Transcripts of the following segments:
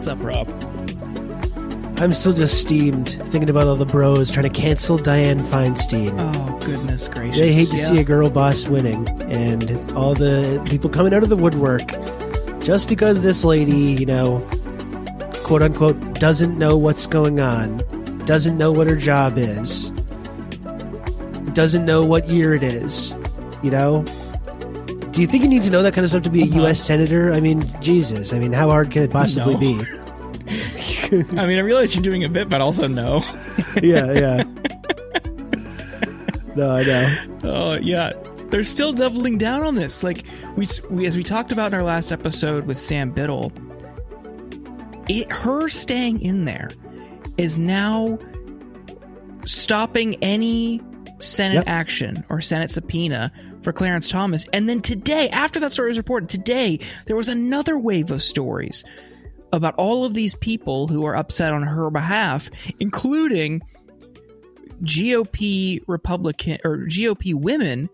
What's up, Rob? I'm still just steamed thinking about all the bros trying to cancel Dianne Feinstein. Oh goodness gracious! They hate to Yeah. see a girl boss winning, and all the people coming out of the woodwork just because this lady, you know, quote unquote, doesn't know what's going on, doesn't know what her job is, doesn't know what year it is, you know. Do you think you need to know that kind of stuff to be a Uh-huh. U.S. senator? I mean, Jesus. I mean, how hard can it possibly No. be? I mean, I realize you're doing a bit, but also no. yeah, yeah. No, I know. Oh yeah, they're still doubling down on this. Like we, we as we talked about in our last episode with Sam Biddle, it her staying in there is now stopping any Senate Yep. action or Senate subpoena for Clarence Thomas. And then today, after that story was reported, today there was another wave of stories about all of these people who are upset on her behalf, including GOP Republican or GOP women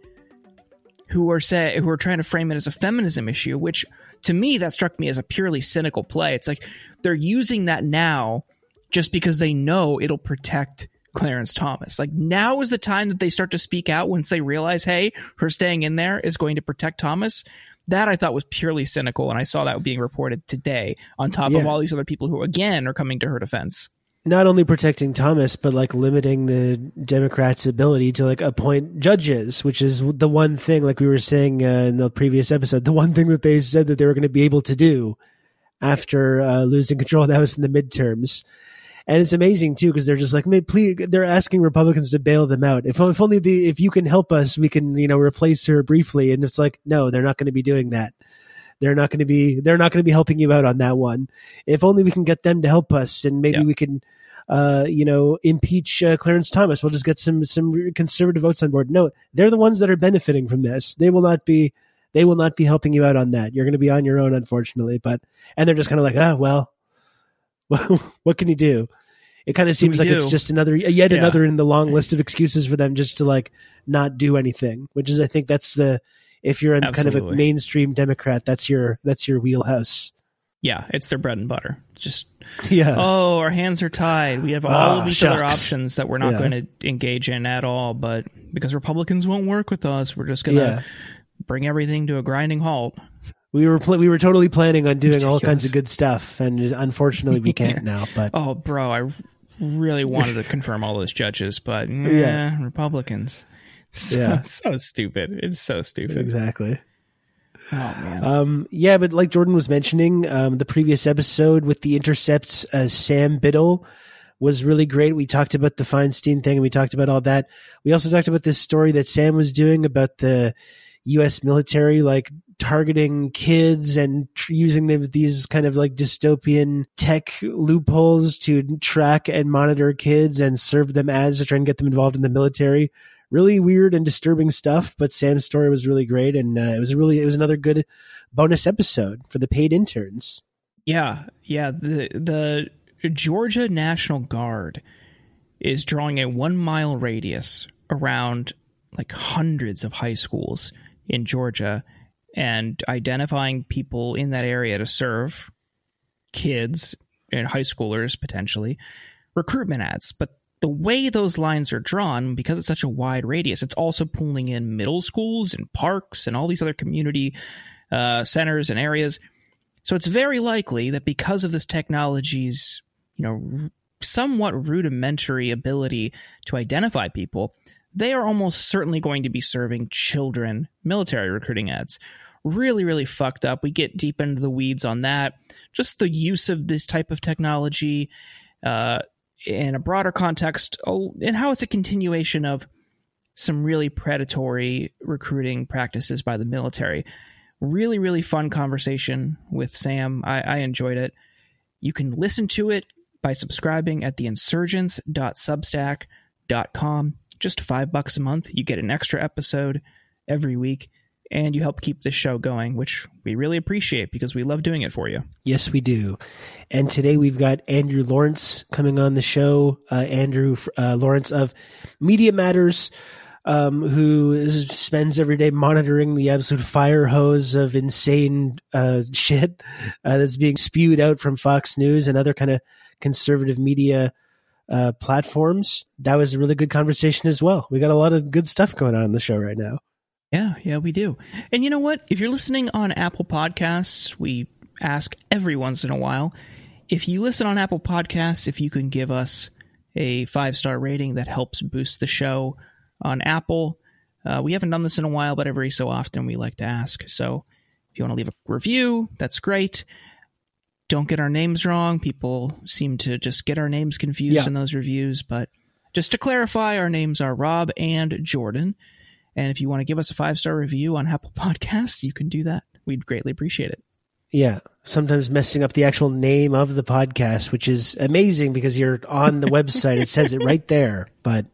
who are say who are trying to frame it as a feminism issue, which to me that struck me as a purely cynical play. It's like they're using that now just because they know it'll protect Clarence Thomas. Like now is the time that they start to speak out once they realize, hey, her staying in there is going to protect Thomas. That I thought was purely cynical, and I saw that being reported today. On top of all these other people who again are coming to her defense. not only protecting Thomas, but like limiting the Democrats' ability to like appoint judges, which is the one thing, like we were saying uh, in the previous episode, the one thing that they said that they were going to be able to do after uh, losing control of the House in the midterms. And it's amazing too because they're just like, "May please." They're asking Republicans to bail them out. If, if only the if you can help us, we can you know replace her briefly. And it's like, no, they're not going to be doing that. They're not going to be. They're not going to be helping you out on that one. If only we can get them to help us, and maybe Yeah. we can, uh, you know, impeach uh, Clarence Thomas. We'll just get some some conservative votes on board. No, they're the ones that are benefiting from this. They will not be. They will not be helping you out on that. You're going to be on your own, unfortunately. But and they're just kind of like, ah, well, what can you do? It kind of seems like it's just another, yet Yeah. another in the long list of excuses for them just to like not do anything. Which is, I think, that's the if you're a kind of a mainstream Democrat, that's your that's your wheelhouse. Yeah, it's their bread and butter. Just Yeah, oh, our hands are tied. We have all Ah, of these other options that we're not Yeah. going to engage in at all. But because Republicans won't work with us, we're just going to yeah. bring everything to a grinding halt. We were pl- we were totally planning on doing all kinds of good stuff, and unfortunately, we can't now. But Oh, bro, I really wanted to confirm all those judges, but yeah, Yeah. Republicans. So, Yeah. so stupid. It's so stupid. exactly. Oh man. Um, yeah, but like Jordan was mentioning, um, the previous episode with the Intercept's, uh, Sam Biddle was really great. We talked about the Feinstein thing and we talked about all that. We also talked about this story that Sam was doing about the U.S. military, like targeting kids and tr- using these kind of like dystopian tech loopholes to track and monitor kids and serve them as to try and get them involved in the military really weird and disturbing stuff. But Sam's story was really great, and uh, it was really it was another good bonus episode for the paid interns. Yeah, yeah. The the Georgia National Guard is drawing a one mile radius around like hundreds of high schools in Georgia and identifying people in that area to serve kids and high schoolers potentially recruitment ads. But the way those lines are drawn, because it's such a wide radius, it's also pulling in middle schools and parks and all these other community uh, centers and areas. So it's very likely that because of this technology's, you know, somewhat rudimentary ability to identify people, they are almost certainly going to be serving children military recruiting ads. Really, really fucked up. We get deep into the weeds on that. Just the use of this type of technology uh, in a broader context, and how it's a continuation of some really predatory recruiting practices by the military. Really really fun conversation with sam. I, I enjoyed it. You can listen to it by subscribing at theinsurgents.substack.com just five bucks a month. You get an extra episode every week and you help keep this show going which we really appreciate because we love doing it for you Yes, we do. And today we've got Andrew Lawrence coming on the show. Uh, Andrew uh, Lawrence of Media Matters. um, who is, spends every day monitoring the absolute fire hose of insane uh, shit uh, that's being spewed out from Fox News and other kind of conservative media uh, platforms. That was a really good conversation as well. We got a lot of good stuff going on in the show right now. Yeah, yeah, we do. And you know what? If you're listening on Apple Podcasts, we ask every once in a while if you listen on Apple Podcasts, if you can give us a five star rating that helps boost the show on Apple. Uh, we haven't done this in a while, but every so often we like to ask. So if you want to leave a review, that's great. Don't get our names wrong. People seem to just get our names confused Yeah. in those reviews. But just to clarify, our names are Rob and Jordan. And if you want to give us a five star review on Apple Podcasts, you can do that. We'd greatly appreciate it. Yeah, sometimes messing up the actual name of the podcast, which is amazing because you're on the website. It says it right there, but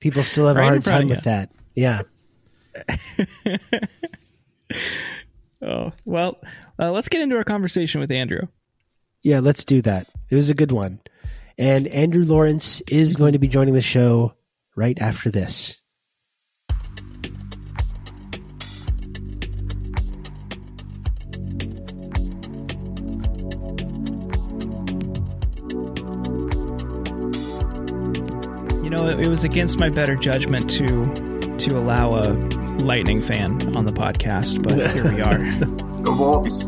people still have Right a hard time with that. Yeah. Oh, well, uh, let's get into our conversation with Andrew. Yeah, let's do that. It was a good one. And Andrew Lawrence is going to be joining the show right after this. Know, it, it was against my better judgment to to allow a lightning fan on the podcast, but here we are. Go Bolts.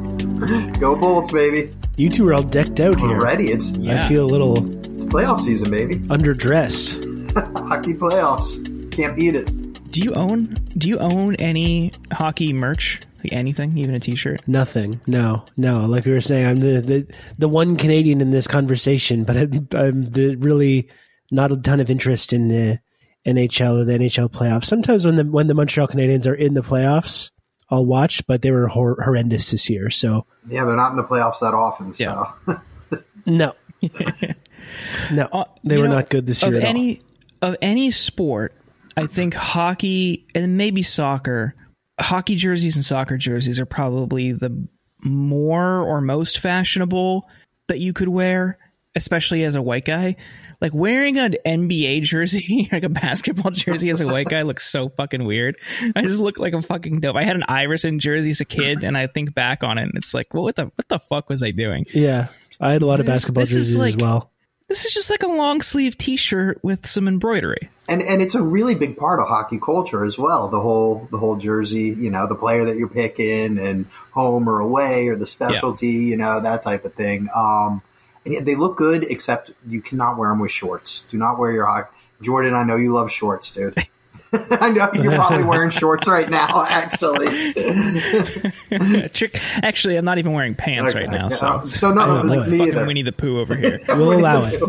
Go Bolts, baby. You two are all decked out here. ready. It's Yeah. I feel a little playoff season, baby. underdressed. Hockey playoffs. Can't beat it. Do you own Do you own any hockey merch? Like anything, even a T-shirt? Nothing. No, no. Like we were saying, I'm the the, the one Canadian in this conversation, but I'm, I'm the, really not a ton of interest in the NHL or the NHL playoffs. Sometimes when the when the Montreal Canadiens are in the playoffs, I'll watch, but they were hor- horrendous this year. So Yeah, they're not in the playoffs that often. So no, no, Uh, they were know, not good this year of at any of any sport, I think hockey and maybe soccer, hockey jerseys and soccer jerseys are probably the more or most fashionable that you could wear, especially as a white guy. Like wearing an NBA jersey, like a basketball jersey as a white guy looks so fucking weird. I just look like a fucking dope. I had an Iverson jersey as a kid and I think back on it and it's like, well, what the what the fuck was I doing? Yeah, I had a lot of This- basketball this is jerseys as well. This is just like a long sleeve t-shirt with some embroidery. and and it's a really big part of hockey culture as well. The whole the whole jersey, you know, the player that you're picking, and home or away, or the specialty, you know, that type of thing. Um, and yeah, they look good, except you cannot wear them with shorts. Do not wear your hockey. Jordan, I know you love shorts, dude. I know you're probably wearing shorts right now, actually. Trick. Actually, I'm not even wearing pants right now, so Uh, so no, I don't no, know. me fucking either. Winnie the Pooh over here. We'll allow it.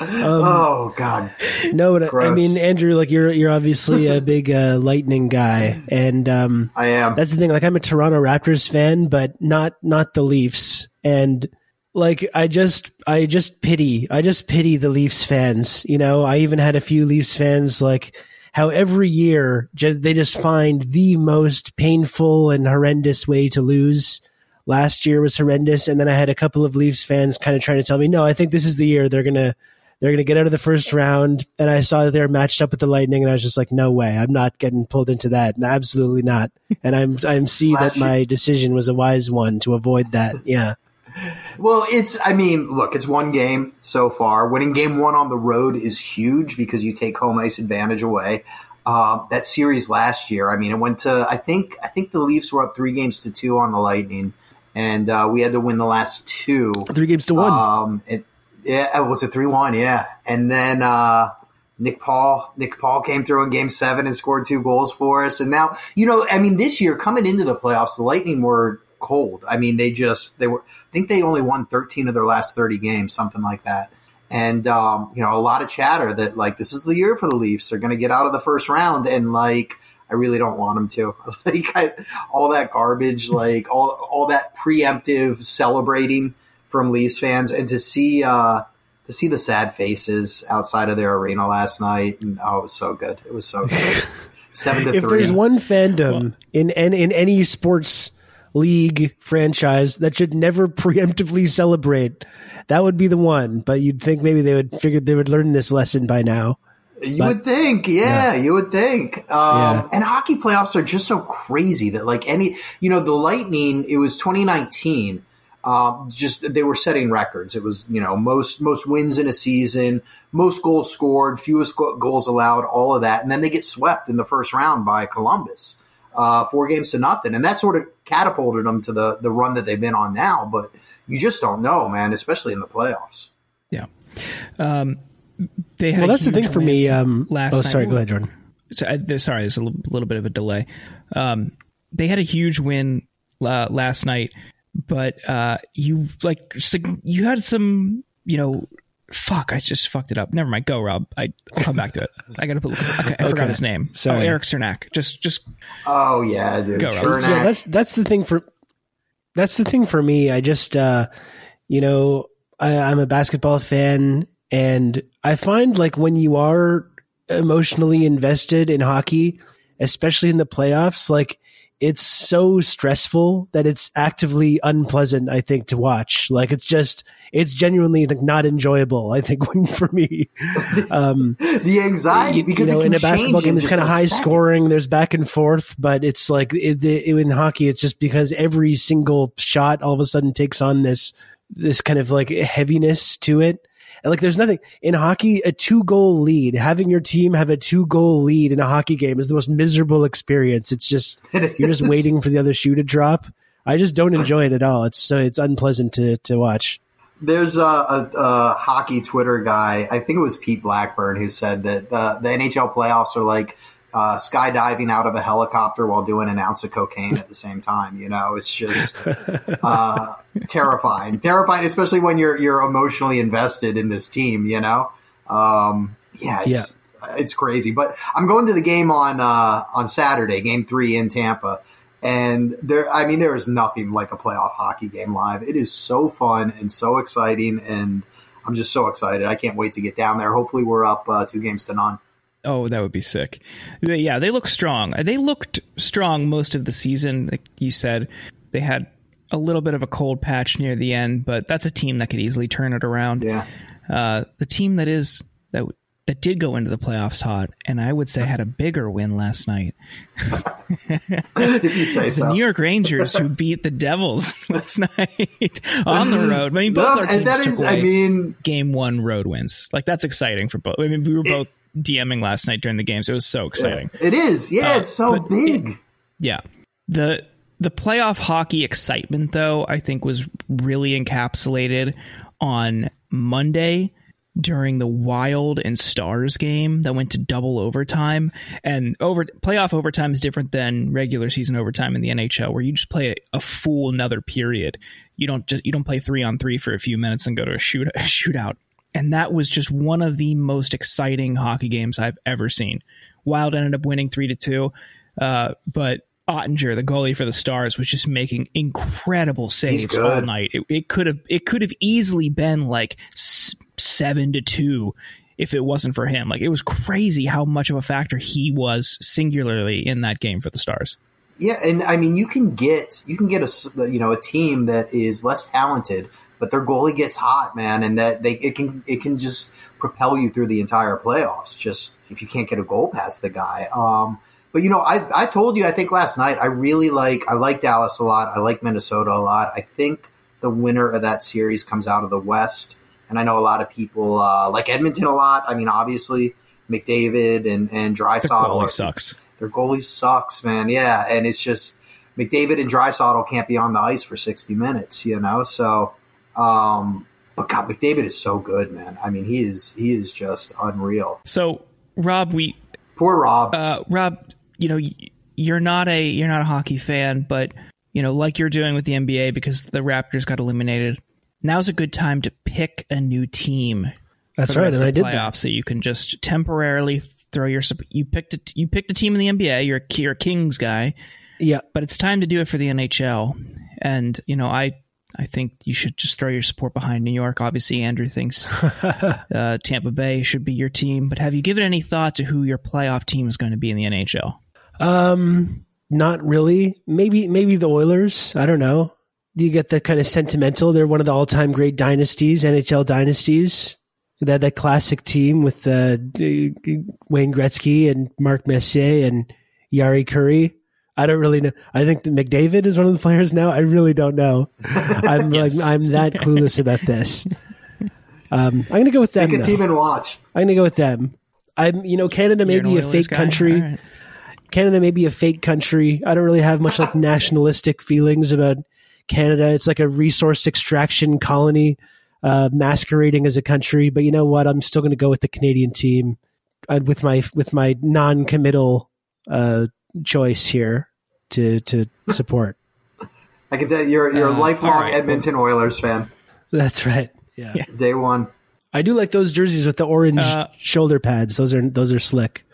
Oh God, No, but I- I mean, Andrew, like you're you're obviously a big uh, Lightning guy, and um, I am. That's the thing. Like I'm a Toronto Raptors fan, but not not the Leafs. And like I just I just pity I just pity the Leafs fans. You know, I even had a few Leafs fans like how every year they just find the most painful and horrendous way to lose. Last year was horrendous, and then I had a couple of Leafs fans kind of trying to tell me, no, I think this is the year they're gonna they're going to get out of the first round. And I saw that they were matched up with the Lightning, and I was just like, no way, I'm not getting pulled into that. Absolutely not. And I'm I'm see that my decision was a wise one to avoid that. Yeah, Well, it's, I mean, look, it's one game so far. Winning game one on the road is huge because you take home ice advantage away. Uh, that series last year, I mean, it went to, I think, I think the Leafs were up three games to two on the Lightning, and uh, we had to win the last two. three games to one. Um, it, yeah, was it three one? Yeah, and then uh, Nick Paul, Nick Paul came through in Game Seven and scored two goals for us. And now, you know, I mean, this year coming into the playoffs, the Lightning were cold. I mean, they just they were. I think they only won thirteen of their last thirty games, something like that. And um, you know, a lot of chatter that like this is the year for the Leafs. They're going to get out of the first round, and like. I really don't want them to. Like I, all that garbage, like all all that preemptive celebrating from Leafs fans, and to see uh, to see the sad faces outside of their arena last night, and oh, it was so good. It was so good. Seven to if three. there's one fandom in, in in any sports league franchise that should never preemptively celebrate. That would be the one. But you'd think maybe they would figure they would learn this lesson by now. You But- would think, yeah, you would think. Um, Yeah. And hockey playoffs are just so crazy that, like, any, you know, the Lightning, it was 2019. Um, just they were setting records. It was you know most most wins in a season, most goals scored, fewest go- goals allowed, all of that, and then they get swept in the first round by Columbus, uh, four games to nothing, and that sort of catapulted them to the the run that they've been on now. But you just don't know, man, especially in the playoffs. Yeah. Um, they had Well, a that's the thing for me. Um, last oh, night. sorry. Go ahead, Jordan. So, I, sorry, there's a little, little bit of a delay. Um, they had a huge win uh, last night, but uh, you like you had some, you know, fuck. I just fucked it up. Never mind. Go, Rob. I, I'll come back to it. I gotta put. Okay, I forgot his name. So Oh, Erik Cernak. Just, just Oh yeah, dude. Go, Rob. Cernak. yeah, that's that's the thing for that's the thing for me. I just uh you know I, I'm a basketball fan, and I find like when you are emotionally invested in hockey, especially in the playoffs, like it's so stressful that it's actively unpleasant. I think to watch. Like it's just it's genuinely like not enjoyable. I think when for me. Um, the anxiety because you know, it can in a basketball game, it's kind of high second. scoring. There's back and forth, but it's like it, the, in hockey, it's just because every single shot all of a sudden takes on this this kind of like heaviness to it. And like, there's nothing in hockey. A two goal lead, having your team have a two goal lead in a hockey game is the most miserable experience. It's just It you're just waiting for the other shoe to drop. I just don't enjoy it at all. It's so it's unpleasant to to watch. There's a, a, a hockey Twitter guy, I think it was Pete Blackburn, who said that the, the NHL playoffs are like uh, skydiving out of a helicopter while doing an ounce of cocaine at the same time. You know, it's just uh, terrifying, terrifying, especially when you're you're emotionally invested in this team. You know, um, yeah, it's it's crazy. But I'm going to the game on uh, on Saturday, Game Three in Tampa. And there, I mean, there is nothing like a playoff hockey game live. It is so fun and so exciting, and I'm just so excited. I can't wait to get down there. Hopefully, we're up uh, two games to none. Oh, that would be sick. They- yeah, they look strong. They looked strong most of the season. Like you said, they had a little bit of a cold patch near the end, but that's a team that could easily turn it around. Yeah, Uh, the team that is that that did go into the playoffs hot, and I would say had a bigger win last night. if you say so. The. New York Rangers who beat the Devils last night on the road. I mean, both No, our teams and that took is, away I mean, game one road wins. Like that's exciting for both. I mean, we were both DMing last night during the games. It was so exciting. it is. Yeah, Uh, it's so big. Yeah. The the playoff hockey excitement though, I think was really encapsulated on Monday during the Wild and Stars game that went to double overtime. And over playoff overtime is different than regular season overtime in the NHL where you just play a, a full another period. You don't just you don't play 3 on 3 for a few minutes and go to a shoot a shootout. And that was just one of the most exciting hockey games I've ever seen. Wild ended up winning 3 to 2. Uh, but Oettinger, the goalie for the Stars, was just making incredible saves all night. It, it could have it could have easily been like s- seven to two if it wasn't for him. Like it was crazy how much of a factor he was singularly in that game for the Stars. Yeah, and I mean, you can get you can get a you know a team that is less talented, but their goalie gets hot, man, and that they it can it can just propel you through the entire playoffs. Just if you can't get a goal past the guy. Um, but you know, I I told you I think last night I really like I like Dallas a lot. I like Minnesota a lot. I think the winner of that series comes out of the West, and I know a lot of people uh, like Edmonton a lot. I mean, obviously McDavid and and Draisaitl goalie sucks. their goalie sucks, man. Yeah, and it's just McDavid and Draisaitl can't be on the ice for sixty minutes, you know. So, um, but God, McDavid is so good, man. I mean, he is he is just unreal. So Rob, we Poor Rob. uh, Rob, you know, you're not a you're not a hockey fan, but you know, like you're doing with the NBA because the Raptors got eliminated. Now's a good time to pick a new team. That's right, and I the did that. playoffs, so you can just temporarily throw your you picked a, you picked a team in the NBA. You're a, you're a Kings guy, Yeah, but it's time to do it for the NHL. And you know, I I think you should just throw your support behind New York. Obviously, Andrew thinks uh, Tampa Bay should be your team. But have you given any thought to who your playoff team is going to be in the NHL? Um, not really. Maybe maybe the Oilers. I don't know. You get that kind of sentimental. They're one of the all time great dynasties, NHL dynasties. That that classic team with uh, Wayne Gretzky and Mark Messier and Jari Kurri. I don't really know. I think that McDavid is one of the players now. I really don't know. I'm Yes. like I'm that clueless about this. Um, I'm gonna go with them. Pick a though. team and watch. I'm gonna go with them. I'm, you know, Canada may You're be a fake guy? country. All right. Canada may be a fake country. I don't really have much like nationalistic feelings about Canada. It's like a resource extraction colony uh, masquerading as a country. But you know what? I'm still going to go with the Canadian team uh, with my with my non-committal uh, choice here to to support. I can tell you, you're you're a Uh, lifelong all right. Edmonton Oilers fan. That's right. Yeah. Yeah. Day one. I do like those jerseys with the orange Uh, shoulder pads. Those are those are slick.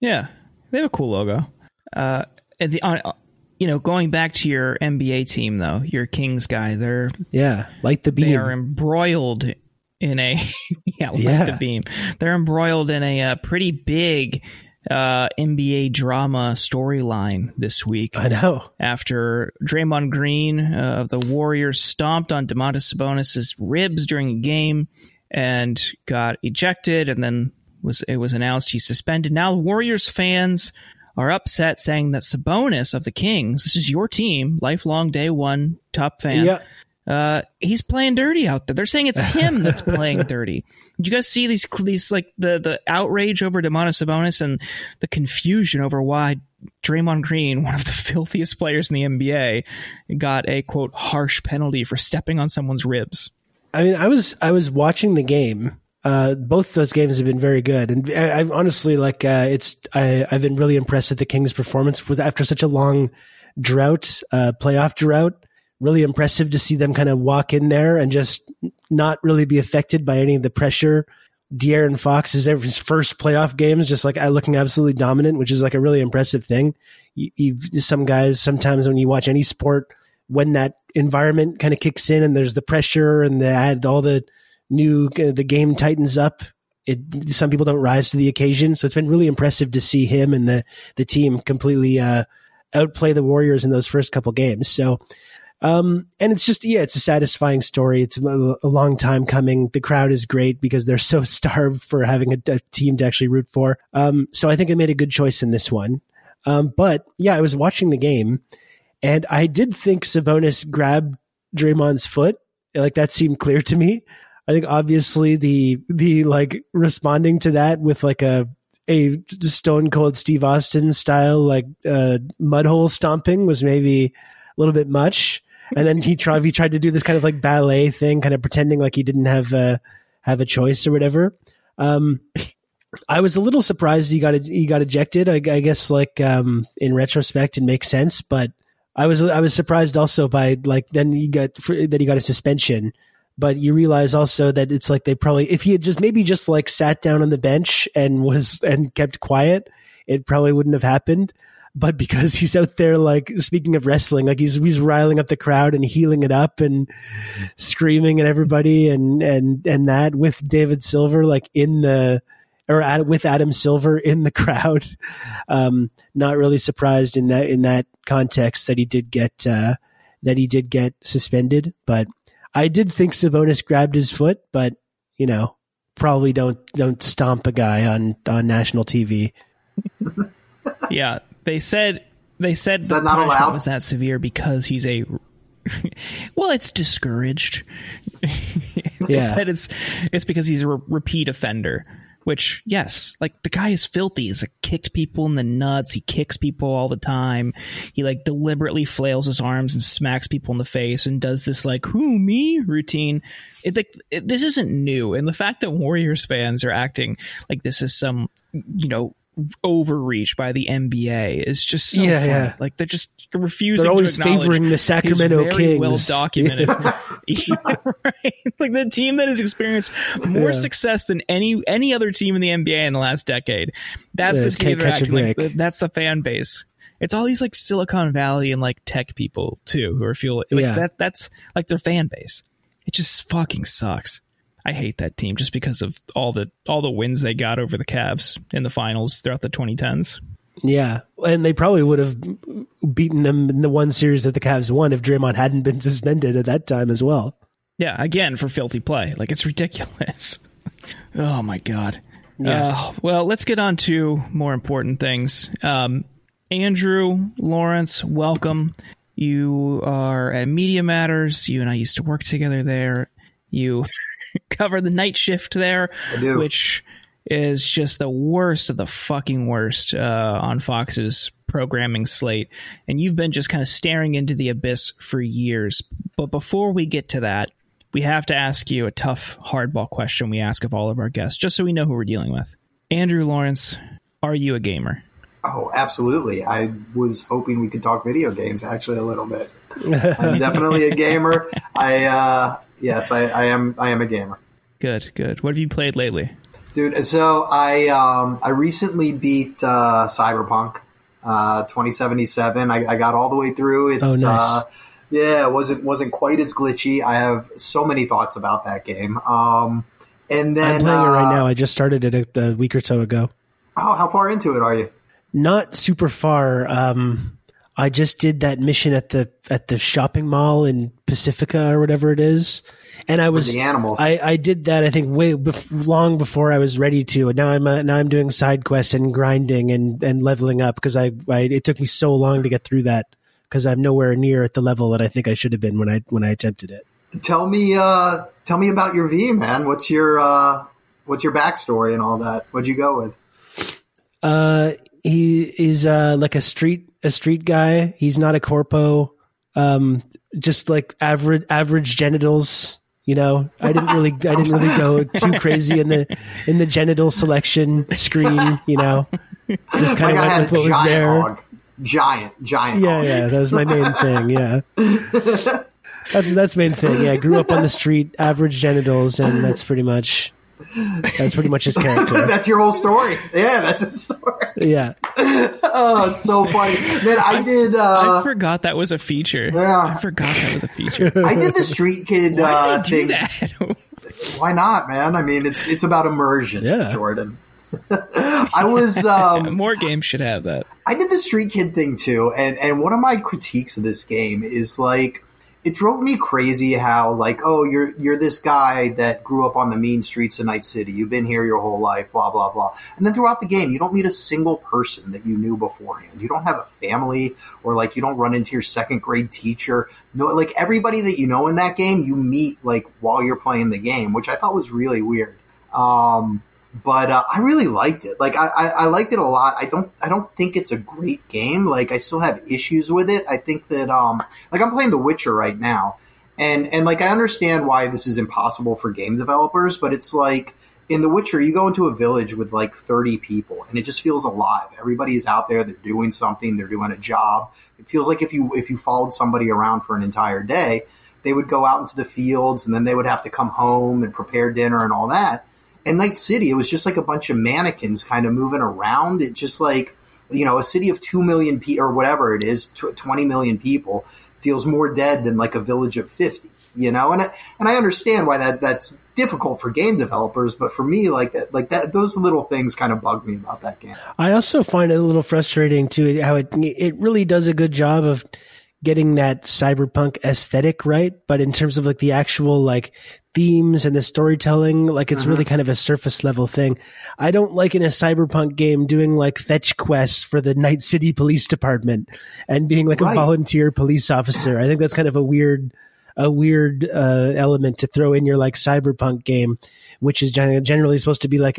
Yeah, they have a cool logo. Uh, and the on, you know, going back to your NBA team though, your Kings guy, they're Yeah, like the beam. they are embroiled in a yeah, like Yeah. the beam. They're embroiled in a uh, pretty big uh, NBA drama storyline this week I know. after Draymond Green uh, of the Warriors stomped on Domantas Sabonis' ribs during a game and got ejected, and then was it was announced he's suspended. Now the Warriors fans are upset, saying that Sabonis of the Kings, this is your team, lifelong day one top fan. Yeah. Uh, he's playing dirty out there. They're saying it's him that's playing dirty. Did you guys see these these like the the outrage over Domantas Sabonis and the confusion over why Draymond Green, one of the filthiest players in the NBA, got a quote harsh penalty for stepping on someone's ribs? I mean, I was I was watching the game. Uh, both those games have been very good, and I, I've honestly like uh, it's I, I've been really impressed with the Kings' performance. Was after such a long drought, uh, playoff drought, really impressive to see them kind of walk in there and just not really be affected by any of the pressure. De'Aaron Fox is his first playoff games, just like uh, looking absolutely dominant, which is like a really impressive thing. You, you, some guys sometimes when you watch any sport, when that environment kind of kicks in and there's the pressure and add all the new uh, the game tightens up. It some people don't rise to the occasion, so it's been really impressive to see him and the the team completely uh, outplay the Warriors in those first couple games. So. Um, and it's just, yeah, it's a satisfying story. It's a, long time coming. The crowd is great because they're so starved for having a, a team to actually root for. Um, so I think I made a good choice in this one. Um, but yeah, I was watching the game and I did think Sabonis grabbed Draymond's foot. Like that seemed clear to me. I think obviously the, the like responding to that with like a, a stone cold Steve Austin style, like, uh, mud hole stomping was maybe a little bit much. And then he tried, he tried to do this kind of like ballet thing, kind of pretending like he didn't have a, have a choice or whatever. Um, I was a little surprised he got he got ejected. I, I guess like um, in retrospect, it makes sense. But I was I was surprised also by like then he got that he got a suspension. But you realize also that it's like they probably if he had just maybe just like sat down on the bench and was and kept quiet, it probably wouldn't have happened. But because he's out there, like speaking of wrestling, like he's he's riling up the crowd and healing it up and screaming at everybody and and and that with David Silver like in the or ad, with Adam Silver in the crowd. Um, not really surprised in that in that context that he did get uh, that he did get suspended, but I did think Sabonis grabbed his foot, but you know, probably don't don't stomp a guy on on national TV. yeah, they said they said the that not punishment allowed? was that severe because he's a. well, it's discouraged. they Yeah. said it's it's because he's a re- repeat offender. Which, yes, like the guy is filthy. He's like kicked people in the nuts. He kicks people all the time. He like deliberately flails his arms and smacks people in the face and does this like "who me" routine. It like it, this isn't new, and the fact that Warriors fans are acting like this is some you know overreach by the NBA is just so Yeah, funny. yeah. Like they're just refusing They're always favoring the Sacramento Kings. Well documented, right? Like the team that has experienced more Yeah. success than any any other team in the NBA in the last decade. That's Yeah, the team can't they're catch a acting like. That's the fan base. It's all these like Silicon Valley and like tech people too who are feeling like Yeah. that. That's like their fan base. It just fucking sucks. I hate that team just because of all the all the wins they got over the Cavs in the finals throughout the 2010s. Yeah, and they probably would have beaten them in the one series that the Cavs won if Draymond hadn't been suspended at that time as well. Yeah, again for filthy play. Like it's ridiculous. oh my god. Yeah. Uh, well, let's get on to more important things. Um, Andrew Lawrence, welcome. You are at Media Matters. You and I used to work together there. You cover the night shift there, which is just the worst of the fucking worst uh, on Fox's programming slate. And you've been just kind of staring into the abyss for years. But before we get to that, we have to ask you a tough hardball question we ask of all of our guests, just so we know who we're dealing with. Andrew Lawrence, are you a gamer? Oh, absolutely. I was hoping we could talk video games actually a little bit. I'm definitely a gamer. I uh, yes, I, I am. I am a gamer, Good, good. What have you played lately? dude. So I um, I recently beat uh, Cyberpunk uh, 2077. I, I got all the way through. It's Oh, nice. uh, yeah, it wasn't wasn't quite as glitchy. I have so many thoughts about that game. Um, and then I'm playing it right uh, now. I just started it a, a week or so ago. Oh, how far into it are you? Not super far. Um, I just did that mission at the at the shopping mall in Pacifica or whatever it is, and I was the animals. I, I did that I think way bef- long before I was ready to. And now I'm uh, now I'm doing side quests and grinding and and leveling up because I, I it took me so long to get through that because I'm nowhere near at the level that I think I should have been when I when I attempted it. tell me uh tell me about your V, man. What's your uh what's your backstory and all that? What'd you go with? Uh, he is uh like a street a street guy. He's not a corpo. Um, just like average average genitals. You know, I didn't really I didn't really go too crazy in the in the genital selection screen. You know, just kind of I went with what was giant there. hog. Giant, giant Yeah, hog. yeah, that was my main thing. Yeah, that's that's main thing. Yeah, I grew up on the street, average genitals, and that's pretty much that's pretty much his character. that's your whole story. Yeah, that's his story. Yeah, Oh, it's so funny. Man, I did I uh forgot that was a feature. yeah. I forgot that was a feature. I did the street kid Why uh do thing. that? Why not, man? I mean it's it's about immersion, Yeah. Jordan. I was um More games should have that. I did the street kid thing too, and and one of my critiques of this game is like it drove me crazy how like oh you're you're this guy that grew up on the mean streets of Night City, you've been here your whole life, blah blah blah, and then throughout the game you don't meet a single person that you knew beforehand. You don't have a family, or like you don't run into your second grade teacher. No, like everybody that you know in that game you meet like while you're playing the game, which I thought was really weird. Um, but uh, I really liked it. Like I, I, I liked it a lot. I don't I don't think it's a great game. Like I still have issues with it. I think that um like I'm playing The Witcher right now, and and like I understand why this is impossible for game developers, but it's like in The Witcher you go into a village with like 30 people and it just feels alive. Everybody's out there. They're doing something. They're doing a job. It feels like if you if you followed somebody around for an entire day, they would go out into the fields and then they would have to come home and prepare dinner and all that in Night City, it was just like a bunch of mannequins kind of moving around. It just like, you know, a city of 2 million people or whatever it is, tw- 20 million people feels more dead than like a village of 50, you know? And I, and I understand why that that's difficult for game developers, but for me, like that, like that, those little things kind of bug me about that game. I also find it a little frustrating too how it it really does a good job of getting that cyberpunk aesthetic right, but in terms of like the actual like themes and the storytelling, like it's really kind of a surface level thing. I don't like in a cyberpunk game doing like fetch quests for the Night City Police Department and being like Right. a volunteer police officer. I think that's kind of a weird a weird uh, element to throw in your like cyberpunk game, which is generally supposed to be like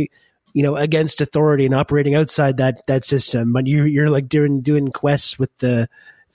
you know against authority and operating outside that that system. But you you're like doing doing quests with the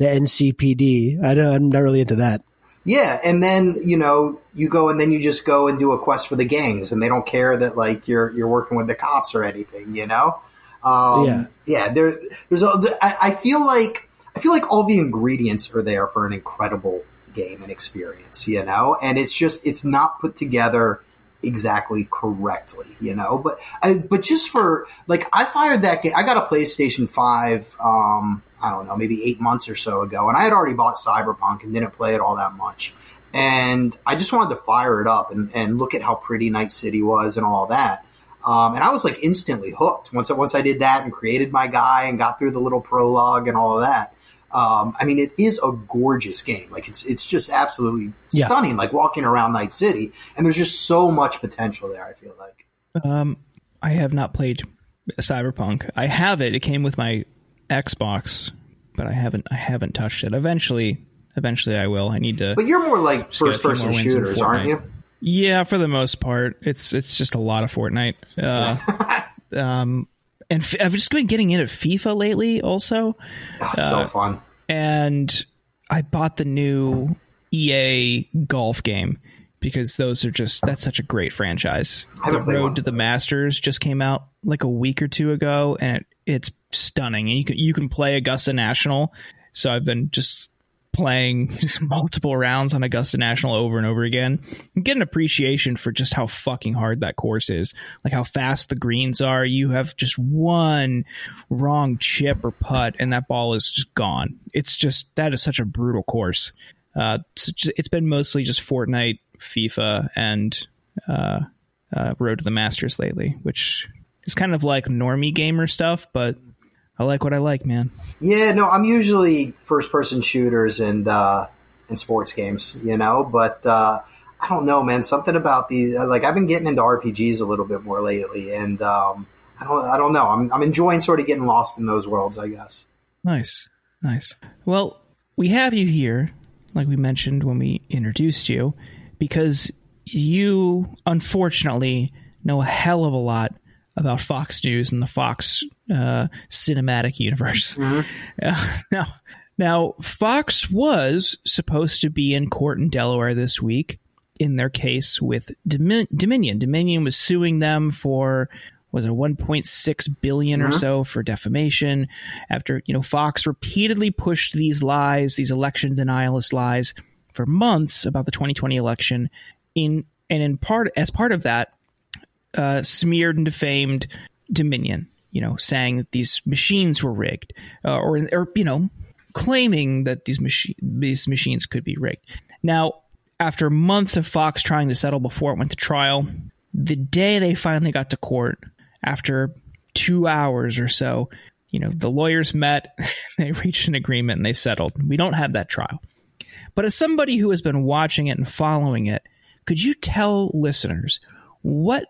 the NCPD. I don't. I'm not really into that. Yeah, and then you know you go and then you just go and do a quest for the gangs, and they don't care that like you're you're working with the cops or anything, you know. Um, Yeah. yeah. There, there's. A, I, I feel like I feel like all the ingredients are there for an incredible game and experience, you know, and it's just it's not put together exactly correctly, you know. But I, but just for like, I fired that game. I got a PlayStation Five. Um, I don't know, maybe eight months or so ago, and I had already bought Cyberpunk and didn't play it all that much. And I just wanted to fire it up and, and look at how pretty Night City was and all that. Um, and I was like instantly hooked once once I did that and created my guy and got through the little prologue and all of that. Um, I mean, it is a gorgeous game. Like it's it's just absolutely Yeah. stunning. Like walking around Night City, and there's just so much potential there. I feel like. Um, I have not played Cyberpunk. I have it. It came with my Xbox, but I haven't. I haven't touched it. Eventually, eventually, I will. I need to. But you're more like get a few first person more wins in shooters, aren't you? Yeah, for the most part, it's it's just a lot of Fortnite. Uh, um, and f- I've just been getting into FIFA lately, also, Oh, so uh, fun. and I bought the new EA golf game because those are just that's such a great franchise. The Road to the Masters just came out like a week or two ago, and it, it's stunning. And you can you can play Augusta National, so I've been just playing multiple rounds on Augusta National over and over again. And get an appreciation for just how fucking hard that course is, like how fast the greens are. You have just one wrong chip or putt, and that ball is just gone. It's just that is such a brutal course. Uh, it's, it's been mostly just Fortnite, FIFA, and uh, uh, Road to the Masters lately, which is kind of like normie gamer stuff, but I like what I like, man. Yeah, no, I'm usually first person shooters and uh, and sports games, you know. But uh, I don't know, man. Something about the like I've been getting into RPGs a little bit more lately, and um, I don't I don't know. I'm I'm enjoying sort of getting lost in those worlds, I guess. Nice, nice. Well, we have you here, like we mentioned when we introduced you, because you unfortunately know a hell of a lot about Fox News and the Fox uh, cinematic universe. Uh, now, now, Fox was supposed to be in court in Delaware this week in their case with Domin- Dominion. Dominion was suing them for was it 1.6 billion or so for defamation after you know Fox repeatedly pushed these lies, these election denialist lies for months about the 2020 election in and in part as part of that uh, smeared and defamed Dominion, you know, saying that these machines were rigged, uh, or or you know, claiming that these machi- these machines could be rigged. Now, after months of Fox trying to settle before it went to trial, the day they finally got to court, after two hours or so, you know, the lawyers met, they reached an agreement, and they settled. We don't have that trial. But as somebody who has been watching it and following it, could you tell listeners what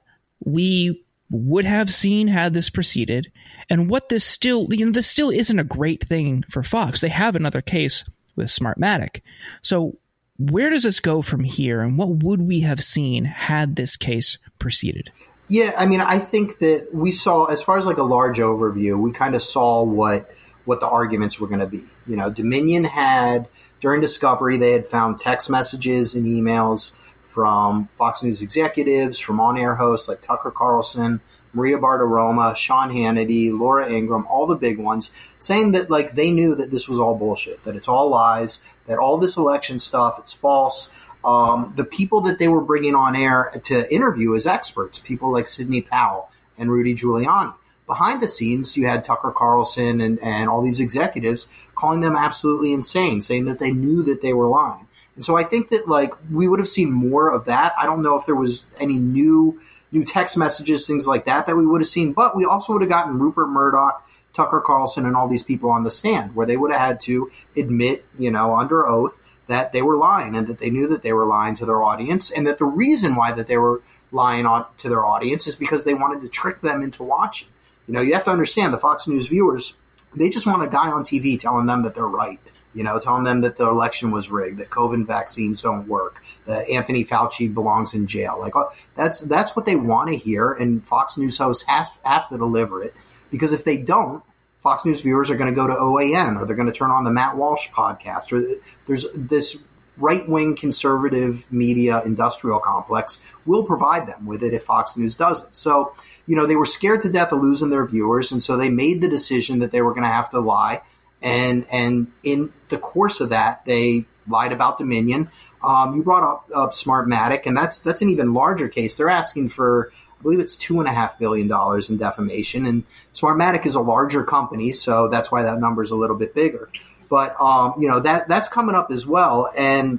we would have seen had this proceeded and what this still you know, this still isn't a great thing for Fox. They have another case with Smartmatic. So where does this go from here and what would we have seen had this case proceeded? Yeah, I mean, I think that we saw, as far as like a large overview, we kind of saw what what the arguments were going to be. You know, Dominion had during discovery they had found text messages and emails from Fox News executives, from on-air hosts like Tucker Carlson, Maria Bartiromo, Sean Hannity, Laura Ingraham, all the big ones, saying that like they knew that this was all bullshit, that it's all lies, that all this election stuff it's false. Um, the people that they were bringing on air to interview as experts, people like Sidney Powell and Rudy Giuliani. Behind the scenes, you had Tucker Carlson and, and all these executives calling them absolutely insane, saying that they knew that they were lying. And so I think that like we would have seen more of that. I don't know if there was any new new text messages, things like that that we would have seen, but we also would have gotten Rupert Murdoch, Tucker Carlson, and all these people on the stand where they would have had to admit, you know, under oath that they were lying and that they knew that they were lying to their audience and that the reason why that they were lying on to their audience is because they wanted to trick them into watching. You know, you have to understand the Fox News viewers, they just want a guy on TV telling them that they're right. You know, telling them that the election was rigged, that COVID vaccines don't work, that Anthony Fauci belongs in jail. Like uh, that's that's what they want to hear, and Fox News hosts have have to deliver it because if they don't, Fox News viewers are going to go to OAN or they're going to turn on the Matt Walsh podcast or there's this right wing conservative media industrial complex will provide them with it if Fox News doesn't. So, you know, they were scared to death of losing their viewers. And so they made the decision that they were going to have to lie. And, and in the course of that, they lied about Dominion. Um, you brought up, up Smartmatic, and that's, that's an even larger case. They're asking for, I believe it's two and a half billion dollars in defamation, and Smartmatic is a larger company, so that's why that number is a little bit bigger. But um, you know that that's coming up as well, and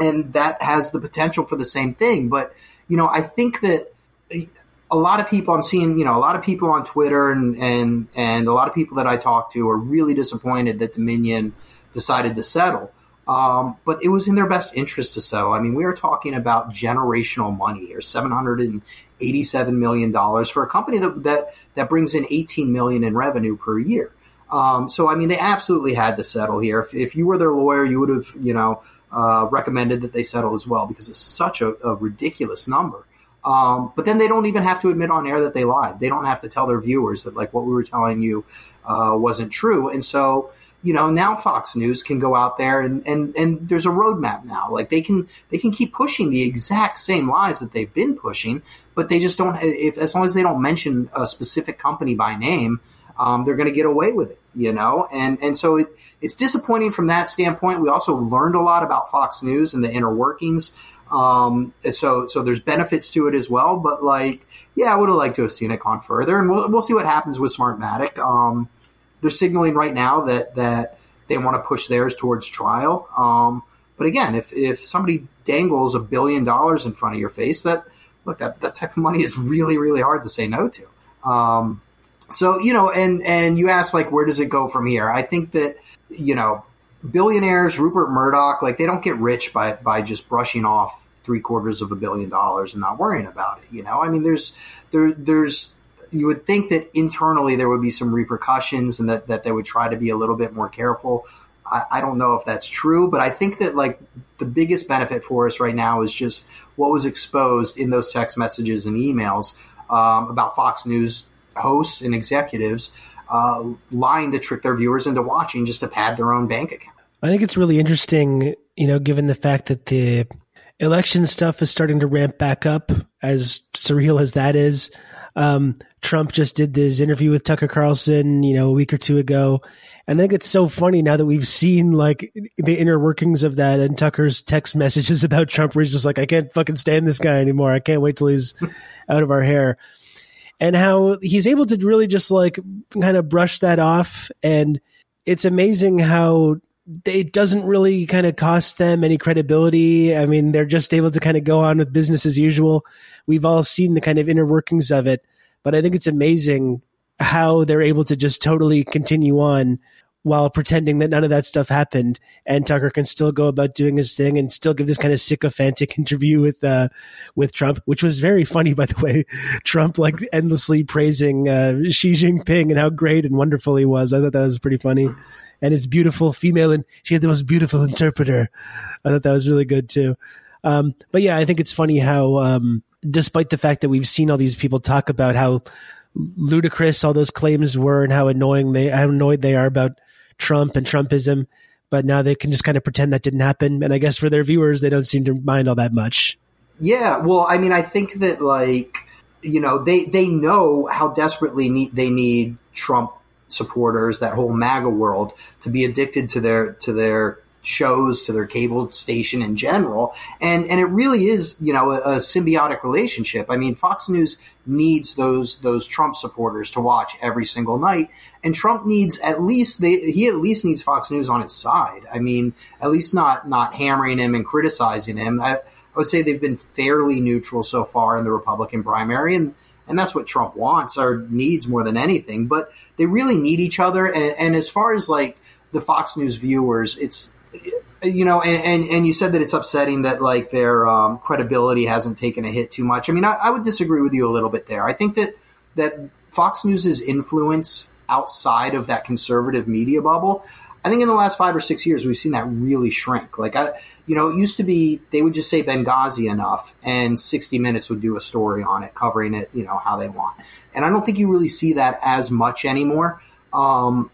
and that has the potential for the same thing. But you know, I think that a lot of people I'm seeing, you know, a lot of people on Twitter and and and a lot of people that I talk to are really disappointed that Dominion decided to settle. Um, but it was in their best interest to settle. I mean, we are talking about generational money here, seven hundred and eighty-seven million dollars for a company that, that that brings in eighteen million in revenue per year. Um, so, I mean, they absolutely had to settle here. If, if you were their lawyer, you would have, you know, uh, recommended that they settle as well because it's such a, a ridiculous number. Um, but then they don't even have to admit on air that they lied. They don't have to tell their viewers that like what we were telling you uh, wasn't true. And so you know now Fox News can go out there and, and and there's a roadmap now. Like they can they can keep pushing the exact same lies that they've been pushing, but they just don't. If as long as they don't mention a specific company by name, um, they're going to get away with it. You know, and and so it, it's disappointing from that standpoint. We also learned a lot about Fox News and the inner workings. Um, so so there's benefits to it as well. But like, yeah, I would have liked to have seen it gone further, and we'll we'll see what happens with Smartmatic. Um, they're signaling right now that that they want to push theirs towards trial. Um, but again, if if somebody dangles a billion dollars in front of your face, that look that that type of money is really really hard to say no to. Um, so you know, and and you ask like, where does it go from here? I think that you know, billionaires, Rupert Murdoch, like they don't get rich by by just brushing off three quarters of a billion dollars and not worrying about it. You know, I mean, there's there there's you would think that internally there would be some repercussions and that, that they would try to be a little bit more careful. I, I don't know if that's true, but I think that like the biggest benefit for us right now is just what was exposed in those text messages and emails um, about Fox News hosts and executives uh, lying to trick their viewers into watching just to pad their own bank account. I think it's really interesting, you know, given the fact that the election stuff is starting to ramp back up, as surreal as that is. Um, Trump just did this interview with Tucker Carlson, you know, a week or two ago. And I think it's so funny now that we've seen like the inner workings of that and Tucker's text messages about Trump where he's just like, I can't fucking stand this guy anymore. I can't wait till he's out of our hair. And how he's able to really just like kind of brush that off. And it's amazing how it doesn't really kind of cost them any credibility. I mean, they're just able to kind of go on with business as usual. We've all seen the kind of inner workings of it, but I think it's amazing how they're able to just totally continue on while pretending that none of that stuff happened. And Tucker can still go about doing his thing and still give this kind of sycophantic interview with uh, with Trump, which was very funny, by the way. Trump like endlessly praising uh, Xi Jinping and how great and wonderful he was. I thought that was pretty funny and his beautiful female, and she had the most beautiful interpreter. I thought that was really good too. Um, but yeah, I think it's funny how, um, despite the fact that we've seen all these people talk about how ludicrous all those claims were and how annoying they, how annoyed they are about Trump and Trumpism, but now they can just kind of pretend that didn't happen. And I guess for their viewers, they don't seem to mind all that much. Yeah, well, I mean, I think that like you know they they know how desperately need, they need Trump supporters, that whole MAGA world, to be addicted to their to their shows, to their cable station in general, and and it really is you know a, a symbiotic relationship. I mean, Fox News needs those those Trump supporters to watch every single night, and Trump needs at least they, he at least needs Fox News on his side. I mean, at least not not hammering him and criticizing him. I, I would say they've been fairly neutral so far in the Republican primary, and and that's what Trump wants or needs more than anything. But they really need each other. And, and as far as like the Fox News viewers, it's you know, and, and, and, you said that it's upsetting that like their um, credibility hasn't taken a hit too much. I mean, I, I, would disagree with you a little bit there. I think that that Fox News's influence outside of that conservative media bubble I think in the last five or six years, we've seen that really shrink. Like, I, you know, it used to be they would just say Benghazi enough, and 60 Minutes would do a story on it, covering it, you know, how they want. And I don't think you really see that as much anymore. Um,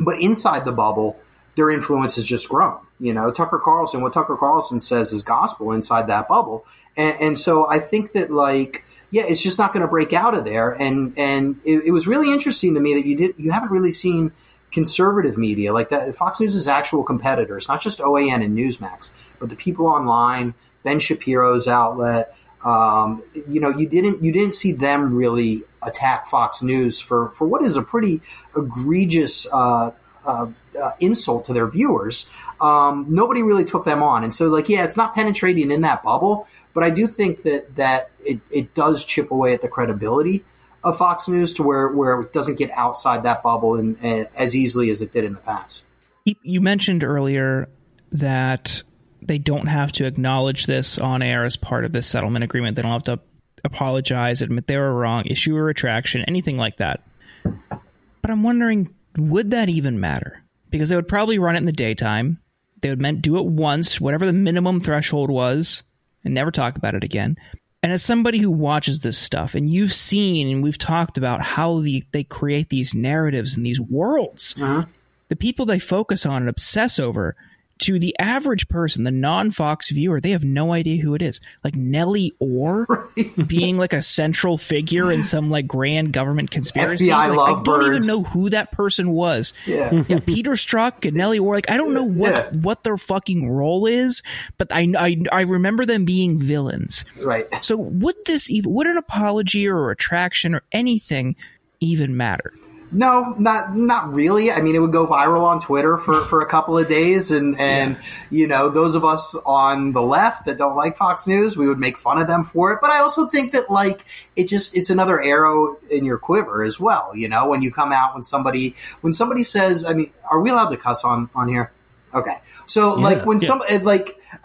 but inside the bubble, their influence has just grown. You know, Tucker Carlson, what Tucker Carlson says is gospel inside that bubble. And, and so I think that, like, yeah, it's just not going to break out of there. And and it, it was really interesting to me that you did you haven't really seen – conservative media, like that, Fox News' actual competitors, not just OAN and Newsmax, but the people online, Ben Shapiro's outlet. Um, you know, you didn't you didn't see them really attack Fox News for for what is a pretty egregious uh, uh, uh, insult to their viewers, um, nobody really took them on. And so, like, yeah, it's not penetrating in that bubble, but I do think that that it, it does chip away at the credibility of Fox News to where where it doesn't get outside that bubble and, as easily as it did in the past. You mentioned earlier that they don't have to acknowledge this on air as part of this settlement agreement. They don't have to apologize, admit they were wrong, issue a retraction, anything like that. But I'm wondering, would that even matter? Because they would probably run it in the daytime. They would meant do it once, whatever the minimum threshold was, and never talk about it again. And as somebody who watches this stuff, and you've seen and we've talked about how the, they create these narratives and these worlds, uh-huh. the people they focus on and obsess over to the average person, the non Fox viewer, they have no idea who it is. Like Nellie Ohr right. being like a central figure in some like grand government conspiracy. FBI like, I don't even know who that person was. Yeah. yeah Peter Strzok and Nellie Ohr. Like I don't know what yeah. what their fucking role is, but I, I I remember them being villains. Right. So would this even would an apology or a retraction or anything even matter? No, not not really. I mean, it would go viral on Twitter for, for a couple of days, and and yeah. you know those of us on the left that don't like Fox News, we would make fun of them for it. But I also think that like it just it's another arrow in your quiver as well. You know, when you come out when somebody when somebody says, I mean, are we allowed to cuss on on here? Okay, so yeah, like when yeah. some like.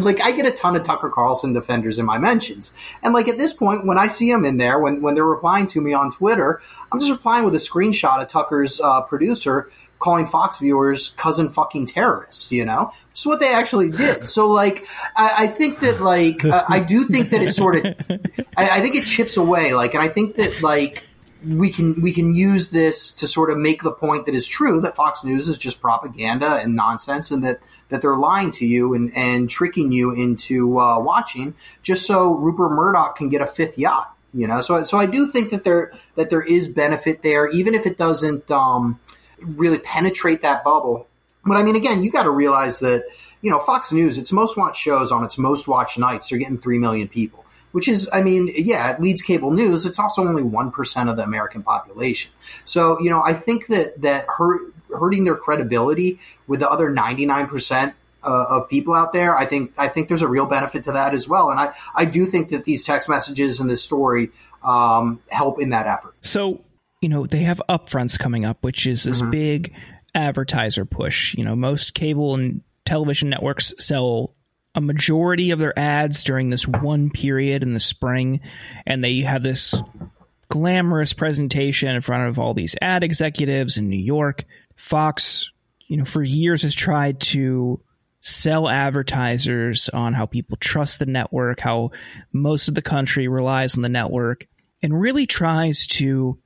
like I get a ton of Tucker Carlson defenders in my mentions, and like at this point, when I see them in there, when when they're replying to me on Twitter, I'm just replying with a screenshot of Tucker's uh, producer calling Fox viewers cousin fucking terrorists, you know? It's what they actually did. So, like, I, I think that, like, uh, I do think that it sort of, I, I think it chips away. Like, and I think that, like, we can we can use this to sort of make the point that is true that Fox News is just propaganda and nonsense, and that that they're lying to you and, and tricking you into uh, watching just so Rupert Murdoch can get a fifth yacht. You know, so so I do think that there that there is benefit there, even if it doesn't um, really penetrate that bubble. But I mean, again, you got to realize that you know Fox News, its most watched shows on its most watched nights, they're getting three million people, which is, I mean, yeah, it leads cable news. It's also only one percent of the American population. So you know, I think that that hurt, hurting their credibility with the other ninety nine percent uh, of people out there. I think I think there's a real benefit to that as well, and I I do think that these text messages and this story um, help in that effort. So you know they have upfronts coming up, which is this mm-hmm. big advertiser push. You know, most cable and television networks sell a majority of their ads during this one period in the spring, and they have this glamorous presentation in front of all these ad executives in New York. Fox, you know, for years has tried to sell advertisers on how people trust the network, how most of the country relies on the network, and really tries to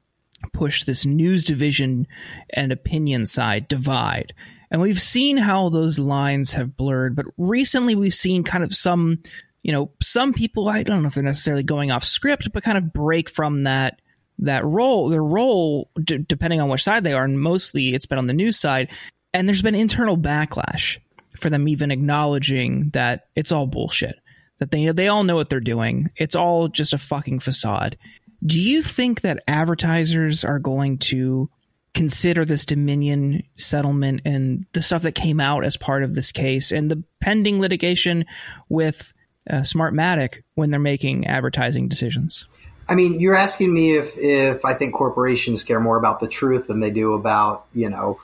push this news division and opinion side divide. And we've seen how those lines have blurred, but recently we've seen kind of some, you know, some people, I don't know if they're necessarily going off script, but kind of break from that that role, their role, d- depending on which side they are, and mostly it's been on the news side, and there's been internal backlash for them even acknowledging that it's all bullshit. That they they all know what they're doing. It's all just a fucking facade. Do you think that advertisers are going to consider this Dominion settlement and the stuff that came out as part of this case and the pending litigation with uh, Smartmatic when they're making advertising decisions? I mean, you're asking me if if I think corporations care more about the truth than they do about you know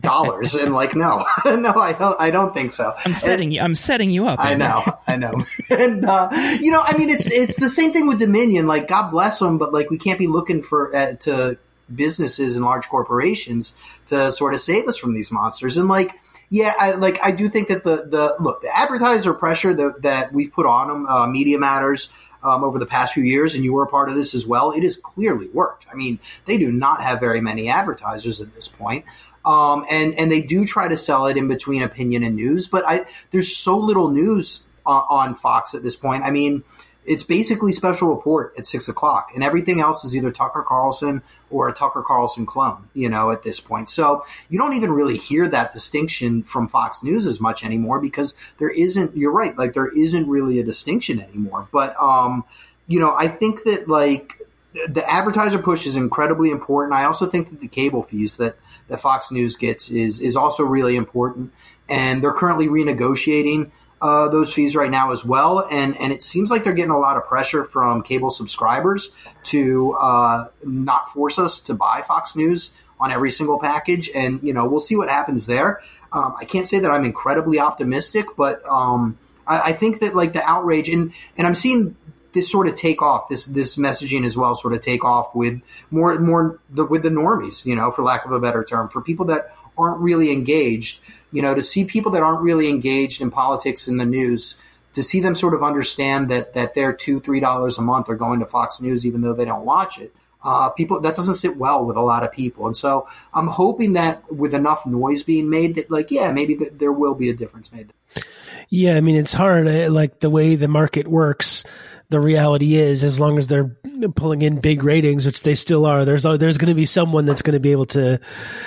dollars and like no no i don't i don't think so i'm setting and, you i'm setting you up i know i know and uh, you know i mean it's it's the same thing with dominion like god bless them but like we can't be looking for uh, to businesses and large corporations to sort of save us from these monsters and like yeah, I like. I do think that the the look the advertiser pressure that that we've put on them, uh, Media Matters, um, over the past few years, and you were a part of this as well. It has clearly worked. I mean, they do not have very many advertisers at this point. Um, and and they do try to sell it in between opinion and news, but I there's so little news on, on Fox at this point. I mean, it's basically special report at six o'clock, and everything else is either Tucker Carlson or a Tucker Carlson clone. You know, at this point, so you don't even really hear that distinction from Fox News as much anymore because there isn't. You're right, like there isn't really a distinction anymore. But um, you know, I think that like the advertiser push is incredibly important. I also think that the cable fees that, that Fox News gets is is also really important, and they're currently renegotiating uh, those fees right now as well. And and it seems like they're getting a lot of pressure from cable subscribers to uh, not force us to buy Fox News on every single package. And you know, we'll see what happens there. Um, I can't say that I'm incredibly optimistic, but um, I, I, think that like the outrage and and I'm seeing this sort of take off this this messaging as well sort of take off with more more the, with the normies you know for lack of a better term for people that aren't really engaged you know, to see people that aren't really engaged in politics and the news, to see them sort of understand that that their two three dollars a month are going to Fox News even though they don't watch it. Uh, people that doesn't sit well with a lot of people, and so I'm hoping that with enough noise being made, that like yeah, maybe th- there will be a difference made. Yeah, I mean it's hard. Uh, like the way the market works, the reality is, as long as they're pulling in big ratings, which they still are, there's oh, there's going to be someone that's going to be able to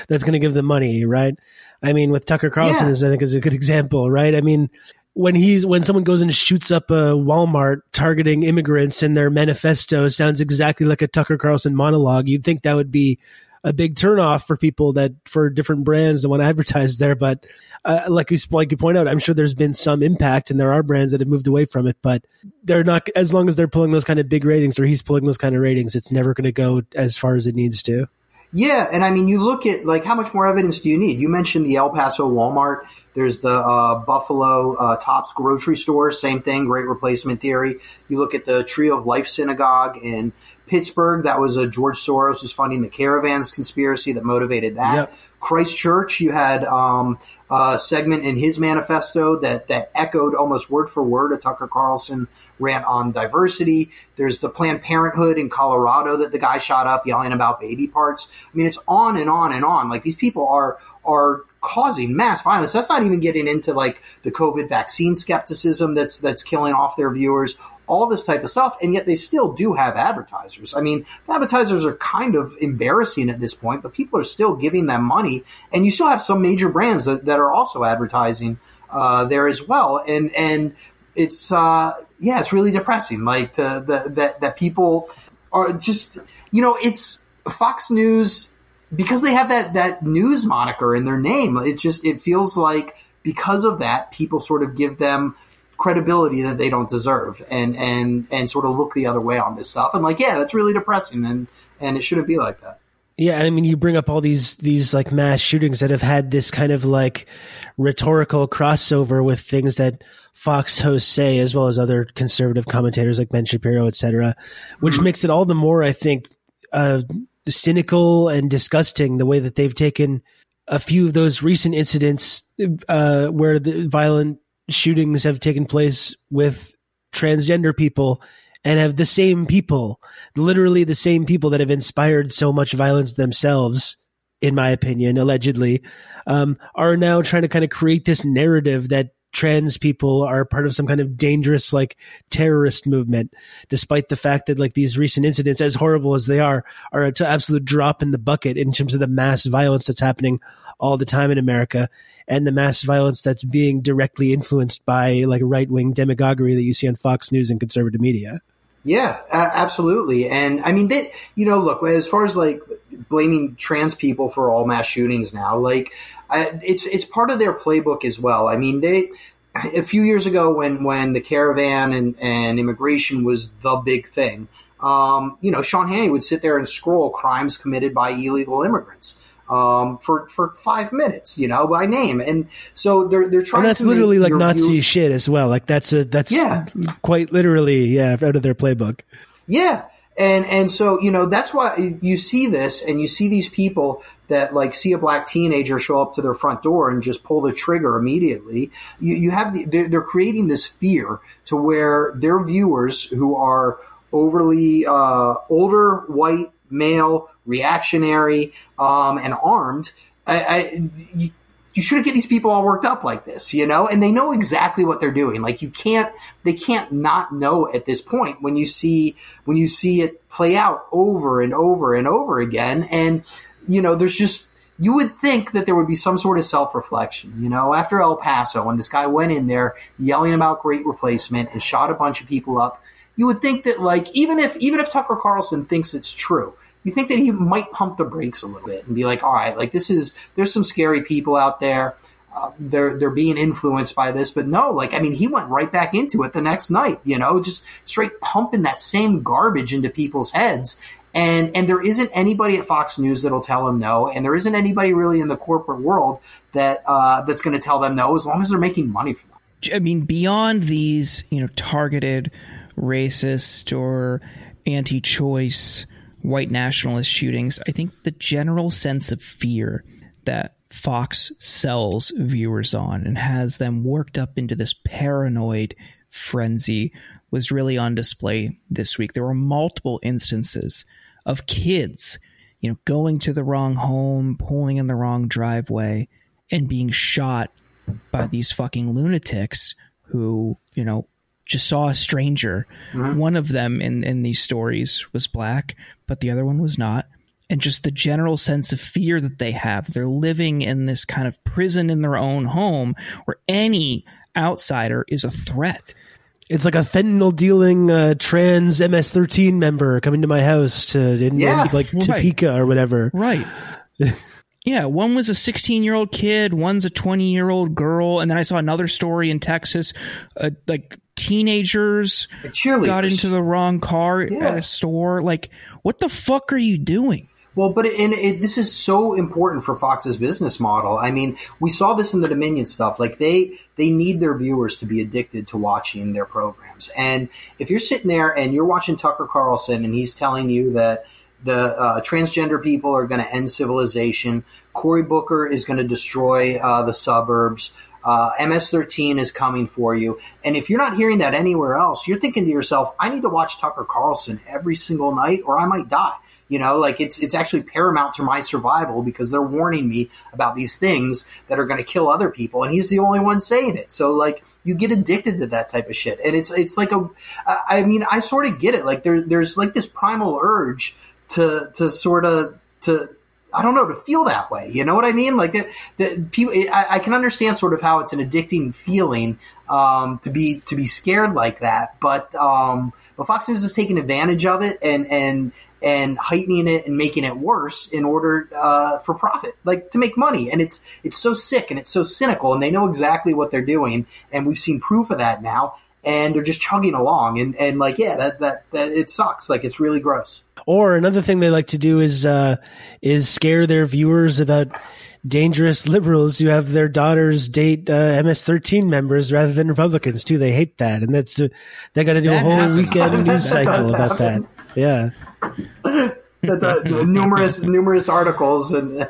that's going to give them money, right? I mean, with Tucker Carlson, yeah. is I think is a good example, right? I mean, when he's when someone goes and shoots up a Walmart targeting immigrants in their manifesto sounds exactly like a Tucker Carlson monologue. You'd think that would be a big turnoff for people that for different brands that want to advertise there. But uh, like you like you point out, I'm sure there's been some impact, and there are brands that have moved away from it. But they're not as long as they're pulling those kind of big ratings, or he's pulling those kind of ratings. It's never going to go as far as it needs to. Yeah, and I mean, you look at like how much more evidence do you need? You mentioned the El Paso Walmart. There's the uh, Buffalo uh, Tops grocery store, same thing, great replacement theory. You look at the Tree of Life Synagogue in Pittsburgh. That was a George Soros is funding the caravans conspiracy that motivated that. Yep. Christchurch, you had um, a segment in his manifesto that that echoed almost word for word a Tucker Carlson rant on diversity. There's the Planned Parenthood in Colorado that the guy shot up yelling about baby parts. I mean, it's on and on and on. Like these people are are causing mass violence. That's not even getting into like the COVID vaccine skepticism that's that's killing off their viewers. All this type of stuff, and yet they still do have advertisers. I mean, advertisers are kind of embarrassing at this point, but people are still giving them money, and you still have some major brands that, that are also advertising uh, there as well. And and it's uh, yeah, it's really depressing. Like to, the, that that people are just you know it's Fox News because they have that that news moniker in their name. It just it feels like because of that, people sort of give them credibility that they don't deserve and and and sort of look the other way on this stuff. And like, yeah, that's really depressing and and it shouldn't be like that. Yeah, I mean, you bring up all these these like mass shootings that have had this kind of like rhetorical crossover with things that Fox hosts say, as well as other conservative commentators like Ben Shapiro, et cetera, which mm-hmm. makes it all the more, I think, uh, cynical and disgusting the way that they've taken a few of those recent incidents uh, where the violent shootings have taken place with transgender people and have the same people, literally the same people that have inspired so much violence themselves, in my opinion, allegedly, um, are now trying to kind of create this narrative that trans people are part of some kind of dangerous like terrorist movement despite the fact that like these recent incidents as horrible as they are are an absolute drop in the bucket in terms of the mass violence that's happening all the time in America and the mass violence that's being directly influenced by like right-wing demagoguery that you see on Fox News and conservative media. Yeah, absolutely. And I mean, they, you know, look, as far as like blaming trans people for all mass shootings now, like I, it's it's part of their playbook as well. I mean, they a few years ago when when the caravan and, and immigration was the big thing, um, you know, Sean Hannity would sit there and scroll crimes committed by illegal immigrants um, for for five minutes, you know, by name. And so they're they're trying. And that's literally like Nazi view- shit as well. Like that's a that's yeah. quite literally yeah out of their playbook. Yeah, and and so you know that's why you see this and you see these people that like see a black teenager show up to their front door and just pull the trigger immediately. You, you have the, they're, they're creating this fear to where their viewers who are overly uh, older, white, male, reactionary, um, and armed. I, I, you, shouldn't get these people all worked up like this, you know? And they know exactly what they're doing. Like you can't, they can't not know at this point when you see, when you see it play out over and over and over again. And, you know, there's just, you would think that there would be some sort of self reflection, you know, after El Paso when this guy went in there yelling about great replacement and shot a bunch of people up you would think that like even if even if Tucker Carlson thinks it's true, you think that he might pump the brakes a little bit and be like, all right, like this is there's some scary people out there. Uh, they're they're being influenced by this, but no, like I mean, he went right back into it the next night. You know, just straight pumping that same garbage into people's heads. And and there isn't anybody at Fox News that'll tell him no, and there isn't anybody really in the corporate world that uh, that's going to tell them no, as long as they're making money from them. I mean, beyond these, you know, targeted racist or anti-choice white nationalist shootings, I think the general sense of fear that Fox sells viewers on and has them worked up into this paranoid frenzy was really on display this week. There were multiple instances of kids, you know, going to the wrong home, pulling in the wrong driveway, and being shot by these fucking lunatics who, you know, just saw a stranger. Mm-hmm. One of them in, in these stories was black, but the other one was not. And just the general sense of fear that they have. They're living in this kind of prison in their own home where any outsider is a threat. It's like a fentanyl dealing uh, trans MS13 member coming to my house to in, yeah, like Topeka right. or whatever. Right. yeah, one was a 16 year old kid, one's a 20 year old girl, and then I saw another story in Texas, uh, like teenagers got into the wrong car yeah. at a store. Like, what the fuck are you doing? Well, but it, and it, this is so important for Fox's business model. I mean, we saw this in the Dominion stuff. Like they they need their viewers to be addicted to watching their programs. And if you're sitting there and you're watching Tucker Carlson and he's telling you that the uh, transgender people are going to end civilization, Cory Booker is going to destroy uh, the suburbs. Uh, MS13 is coming for you. And if you're not hearing that anywhere else, you're thinking to yourself, I need to watch Tucker Carlson every single night or I might die. You know, like it's it's actually paramount to my survival because they're warning me about these things that are going to kill other people, and he's the only one saying it. So like you get addicted to that type of shit, and it's it's like a, I mean, I sort of get it. Like there there's like this primal urge to to sort of to I don't know to feel that way. You know what I mean? Like that, that people, I, I, can understand sort of how it's an addicting feeling um, to be to be scared like that, but um, but Fox News is taking advantage of it and and and heightening it and making it worse in order uh, for profit, like to make money. And it's it's so sick and it's so cynical, and they know exactly what they're doing, and we've seen proof of that now. And they're just chugging along, and, and like yeah, that, that that it sucks. Like it's really gross. Or another thing they like to do is uh, is scare their viewers about dangerous liberals who have their daughters date uh, MS-13 members rather than Republicans too. They hate that, and that's uh, they got to do that a whole happens. weekend news cycle about happen. that. Yeah, the, the, the numerous numerous articles and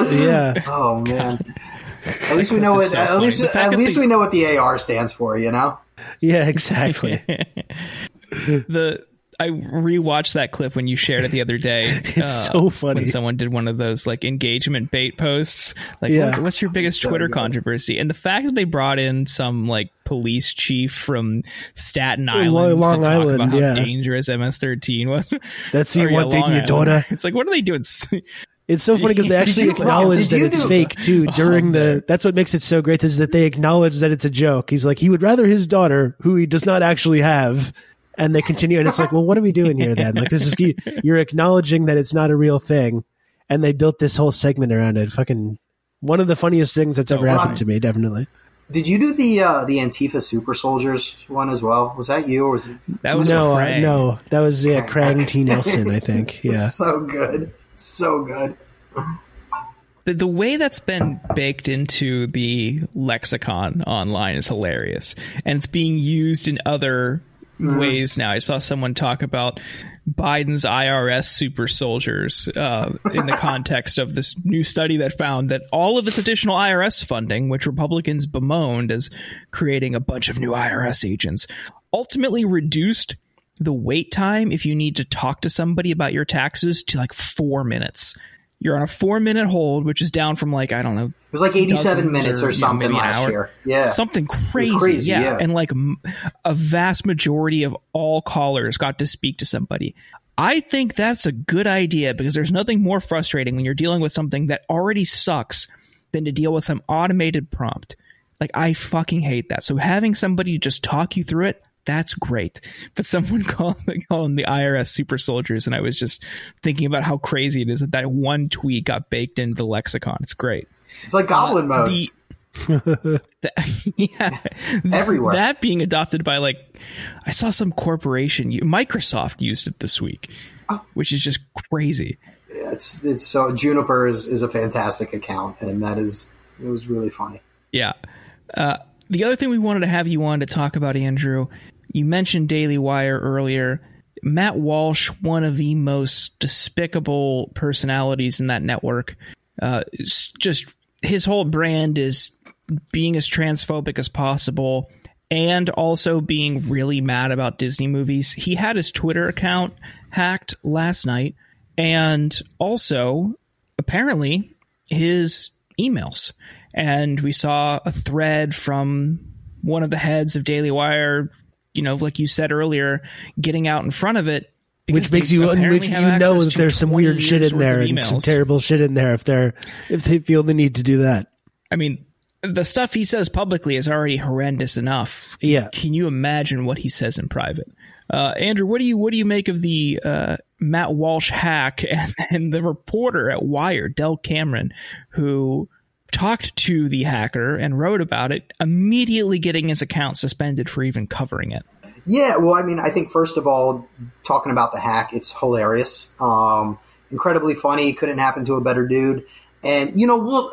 yeah. Oh man. At least we know what. So at least at least the, we know what the AR stands for. You know. Yeah, exactly. the I rewatched that clip when you shared it the other day. it's uh, so funny when someone did one of those like engagement bait posts. Like, yeah. what's, what's your biggest so Twitter good. controversy? And the fact that they brought in some like police chief from Staten Island Long, to talk Island, about how yeah. dangerous MS-13 was. That's the one thing your daughter. It's like, what are they doing? It's so funny because they actually acknowledge that it's fake too during oh, the. That's what makes it so great is that they acknowledge that it's a joke. He's like, he would rather his daughter, who he does not actually have, and they continue and it's like well what are we doing here then like this is you're acknowledging that it's not a real thing and they built this whole segment around it fucking one of the funniest things that's ever oh, happened to me definitely did you do the uh, the Antifa super soldiers one as well? Was that you or was it? That was no, uh, no. That was yeah, Krang T Nelson, I think. Yeah, so good, so good. The, the way that's been baked into the lexicon online is hilarious, and it's being used in other mm-hmm. ways now. I saw someone talk about Biden's IRS super soldiers uh, in the context of this new study that found that all of this additional IRS funding, which Republicans bemoaned as creating a bunch of new IRS agents, ultimately reduced the wait time if you need to talk to somebody about your taxes to like four minutes. You're on a four minute hold, which is down from like I don't know. It was like 87 minutes or, or something last year. Yeah, something crazy. crazy yeah. yeah, and like a vast majority of all callers got to speak to somebody. I think that's a good idea because there's nothing more frustrating when you're dealing with something that already sucks than to deal with some automated prompt. Like I fucking hate that. So having somebody just talk you through it, that's great. But someone called, called them the IRS super soldiers, and I was just thinking about how crazy it is that that one tweet got baked into the lexicon. It's great. It's like Goblin uh, mode. The, the, yeah, everywhere. That being adopted by like, I saw some corporation. Microsoft used it this week, oh. which is just crazy. Yeah, it's it's so Juniper is is a fantastic account, and that is it was really funny. Yeah. Uh, the other thing we wanted to have you on to talk about, Andrew, you mentioned Daily Wire earlier. Matt Walsh, one of the most despicable personalities in that network, uh, just his whole brand is being as transphobic as possible and also being really mad about Disney movies. He had his Twitter account hacked last night and also apparently his emails. And we saw a thread from one of the heads of Daily Wire, you know, like you said earlier, getting out in front of it which makes you which you know that there's some weird shit in there and some terrible shit in there if they're if they feel the need to do that. I mean, the stuff he says publicly is already horrendous enough. Yeah. Can you imagine what he says in private? Uh, Andrew, what do you what do you make of the uh, Matt Walsh hack and, and the reporter at Wire, Dell Cameron, who talked to the hacker and wrote about it, immediately getting his account suspended for even covering it? Yeah, well, I mean, I think first of all, talking about the hack, it's hilarious, um, incredibly funny. Couldn't happen to a better dude, and you know, we'll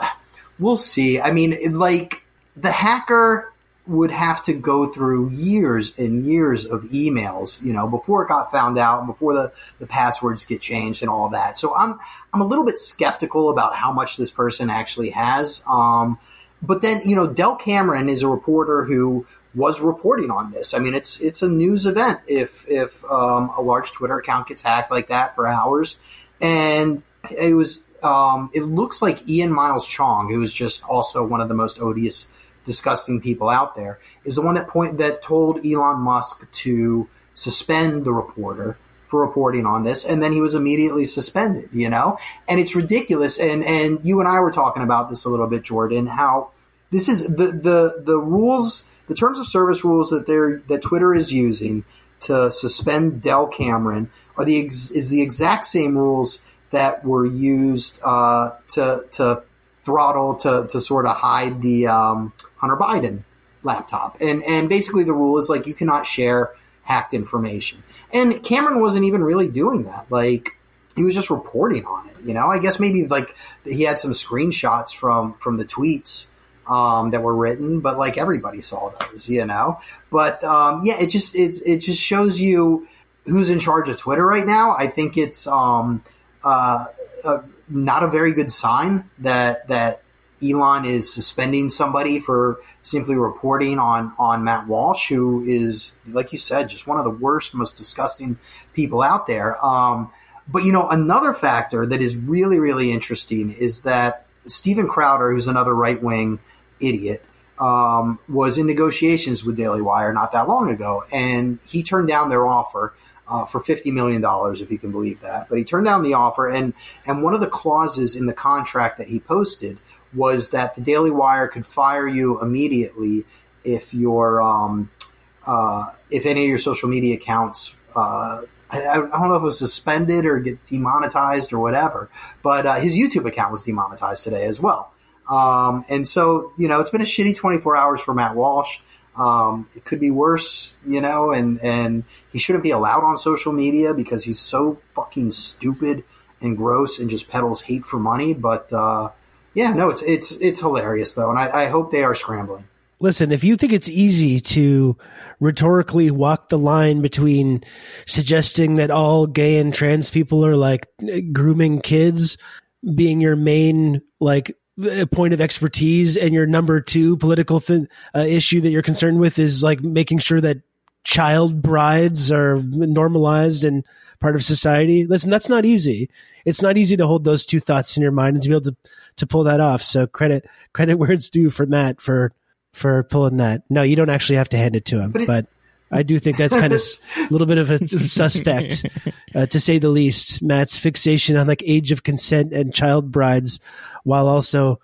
we'll see. I mean, like the hacker would have to go through years and years of emails, you know, before it got found out, before the, the passwords get changed and all that. So I'm I'm a little bit skeptical about how much this person actually has. Um, but then, you know, Dell Cameron is a reporter who was reporting on this. I mean, it's it's a news event if if um, a large Twitter account gets hacked like that for hours, and it was um, it looks like Ian Miles Cheong, who is just also one of the most odious, disgusting people out there, is the one that point that told Elon Musk to suspend the reporter for reporting on this, and then he was immediately suspended. You know, and it's ridiculous. And and you and I were talking about this a little bit, Jordan. How this is the the the rules the terms of service rules that they're that Twitter is using to suspend Dell Cameron are the ex, is the exact same rules that were used uh, to to throttle to to sort of hide the um, Hunter Biden laptop, and and basically the rule is like you cannot share hacked information. And Cameron wasn't even really doing that. Like he was just reporting on it. You know, I guess maybe like he had some screenshots from from the tweets um, that were written, but like everybody saw those, you know. But um, yeah, it just it it just shows you who's in charge of Twitter right now. I think it's um, uh, uh, not a very good sign that that Elon is suspending somebody for simply reporting on on Matt Walsh, who is, like you said, just one of the worst, most disgusting people out there. Um, but you know, another factor that is really really interesting is that Steven Crowder, who's another right wing idiot, um, was in negotiations with Daily Wire not that long ago, and he turned down their offer. Uh, for fifty million dollars, if you can believe that. But he turned down the offer, and and one of the clauses in the contract that he posted was that the Daily Wire could fire you immediately if your um, uh, if any of your social media accounts. Uh, I, don't know if it was suspended or get demonetized or whatever, but uh, his YouTube account was demonetized today as well. Um, and so, you know, it's been a shitty 24 hours for Matt Walsh. Um, it could be worse, you know, and, and he shouldn't be allowed on social media because he's so fucking stupid and gross and just peddles hate for money. But, uh, yeah, no, it's, it's, it's hilarious though. And I, I hope they are scrambling. Listen, if you think it's easy to rhetorically walk the line between suggesting that all gay and trans people are like grooming kids being your main like point of expertise and your number two political th- uh, issue that you're concerned with is like making sure that child brides are normalized and part of society. Listen, that's not easy. It's not easy to hold those two thoughts in your mind and to be able to, to pull that off. So credit, credit where it's due for Matt for, for pulling that. No, you don't actually have to hand it to him, but, it, but I do think that's kind of a little bit of a suspect, uh, to say the least. Matt's fixation on like age of consent and child brides while also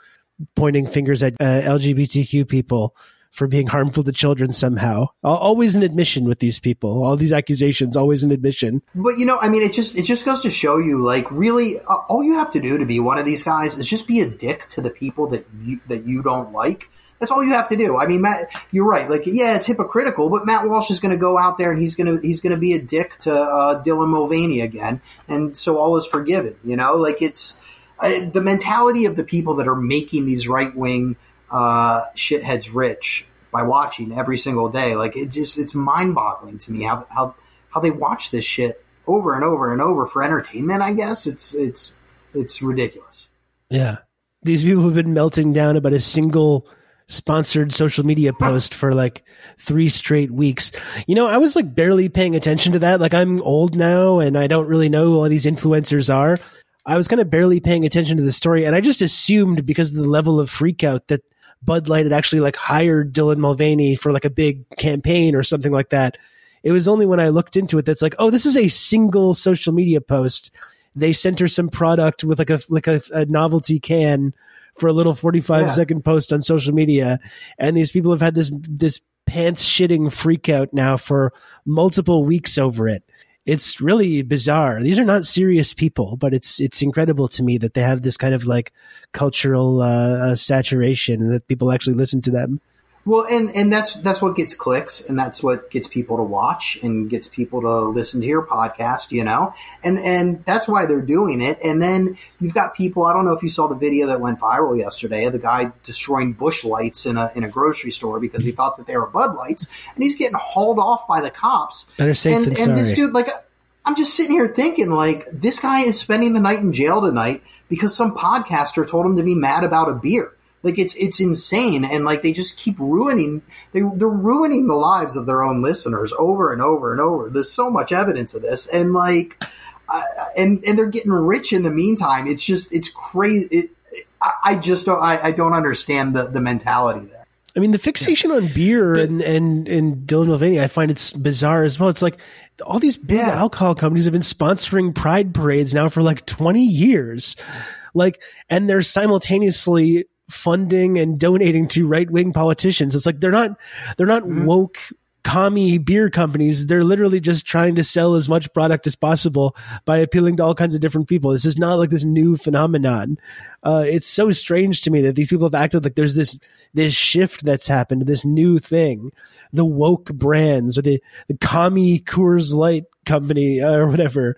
pointing fingers at uh, LGBTQ people for being harmful to children somehow. Always an admission with these people. All these accusations, always an admission. But you know, I mean, it just it just goes to show you, like, really, uh, all you have to do to be one of these guys is just be a dick to the people that you that you don't like. That's all you have to do. I mean, Matt, you're right. Like, yeah, it's hypocritical, but Matt Walsh is going to go out there and he's going to he's going to be a dick to uh, Dylan Mulvaney again, and so all is forgiven. You know, like it's uh, the mentality of the people that are making these right wing uh, shitheads rich by watching every single day. Like it just it's mind boggling to me how how how they watch this shit over and over and over for entertainment. I guess it's it's it's ridiculous. Yeah, these people have been melting down about a single sponsored social media post for like three straight weeks. You know, I was like barely paying attention to that. Like I'm old now and I don't really know who all these influencers are. I was kind of barely paying attention to the story and I just assumed because of the level of freakout that Bud Light had actually like hired Dylan Mulvaney for like a big campaign or something like that. It was only when I looked into it that's like, oh, this is a single social media post. They sent her some product with like a like a, a novelty can for a little 45 yeah. second post on social media. And these people have had this, this pants shitting freak out now for multiple weeks over it. It's really bizarre. These are not serious people, but it's, it's incredible to me that they have this kind of like cultural, uh, uh saturation and that people actually listen to them. Well, and and that's that's what gets clicks, and that's what gets people to watch and gets people to listen to your podcast. You know, and and that's why they're doing it. And then you've got people. I don't know if you saw the video that went viral yesterday of the guy destroying Busch Lights in a in a grocery store because he thought that they were Bud lights, and he's getting hauled off by the cops. Better safe and, than and sorry. this dude, like, I'm just sitting here thinking, like, this guy is spending the night in jail tonight because some podcaster told him to be mad about a beer. Like it's it's insane, and like they just keep ruining they they're ruining the lives of their own listeners over and over and over. There's so much evidence of this, and like, uh, and and they're getting rich in the meantime. It's just it's crazy. It, I, I just don't I, I don't understand the the mentality there. I mean, the fixation on beer and, and, and Dylan Mulvaney, I find it's bizarre as well. It's like all these big yeah. alcohol companies have been sponsoring pride parades now for like 20 years. Like, and they're simultaneously funding and donating to right wing politicians. It's like they're not they're not mm-hmm. woke commie beer companies. They're literally just trying to sell as much product as possible by appealing to all kinds of different people. This is not like this new phenomenon. Uh, it's so strange to me that these people have acted like there's this this shift that's happened, this new thing, the woke brands or the the commie Coors Light company uh, or whatever.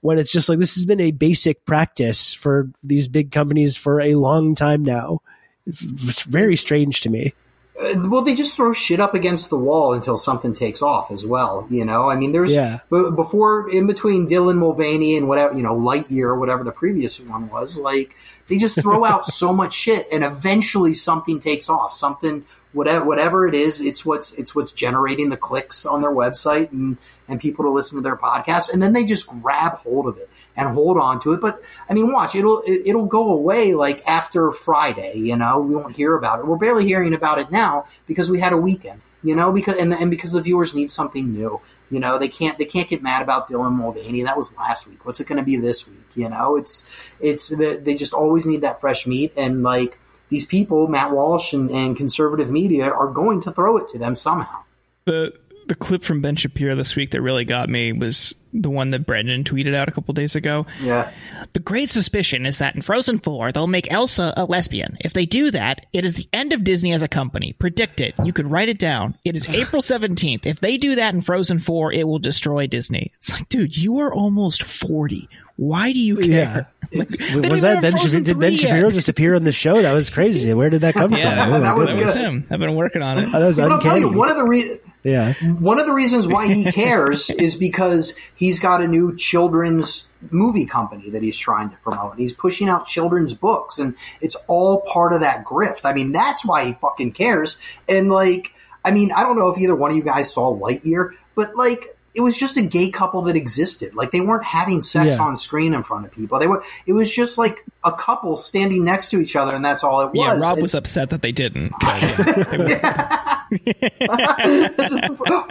When it's just like this has been a basic practice for these big companies for a long time now. It's very strange to me. Uh, well, they just throw shit up against the wall until something takes off as well. You know, I mean, there's yeah. before in between Dylan Mulvaney and whatever you know Lightyear or whatever the previous one was. Like they just throw out so much shit, and eventually something takes off. Something whatever whatever it is, it's what's it's what's generating the clicks on their website and and people to listen to their podcast, and then they just grab hold of it and hold on to it. But I mean, watch it'll it'll go away like after Friday. You know, we won't hear about it. We're barely hearing about it now because we had a weekend. You know, because and and because the viewers need something new. You know, they can't they can't get mad about Dylan Mulvaney. That was last week. What's it going to be this week? You know, it's it's they just always need that fresh meat and like these people, Matt Walsh and, and conservative media, are going to throw it to them somehow. The the clip from Ben Shapiro this week that really got me was the one that Brendan tweeted out a couple days ago. Yeah. The great suspicion is that in Frozen 4, they'll make Elsa a lesbian. If they do that, it is the end of Disney as a company. Predict it. You can write it down. It is April 17th. If they do that in Frozen 4, it will destroy Disney. It's like, dude, you are almost 40. Why do you care? Yeah. Like, was that Ben Shapiro? Did Ben Shapiro just appear on the show? That was crazy. Where did that come yeah, from? Oh, that, was, that was him. I've been working on it. Oh, that was but. I'll tell you, one of the reasons yeah. One of the reasons why he cares is because he's got a new children's movie company that he's trying to promote. He's pushing out children's books and it's all part of that grift. I mean, that's why he fucking cares. And like, I mean, I don't know if either one of you guys saw Lightyear, but like, it was just a gay couple that existed. Like they weren't having sex yeah. on screen in front of people. They were. It was just like a couple standing next to each other, and that's all it was. Yeah, Rob was upset that they didn't. just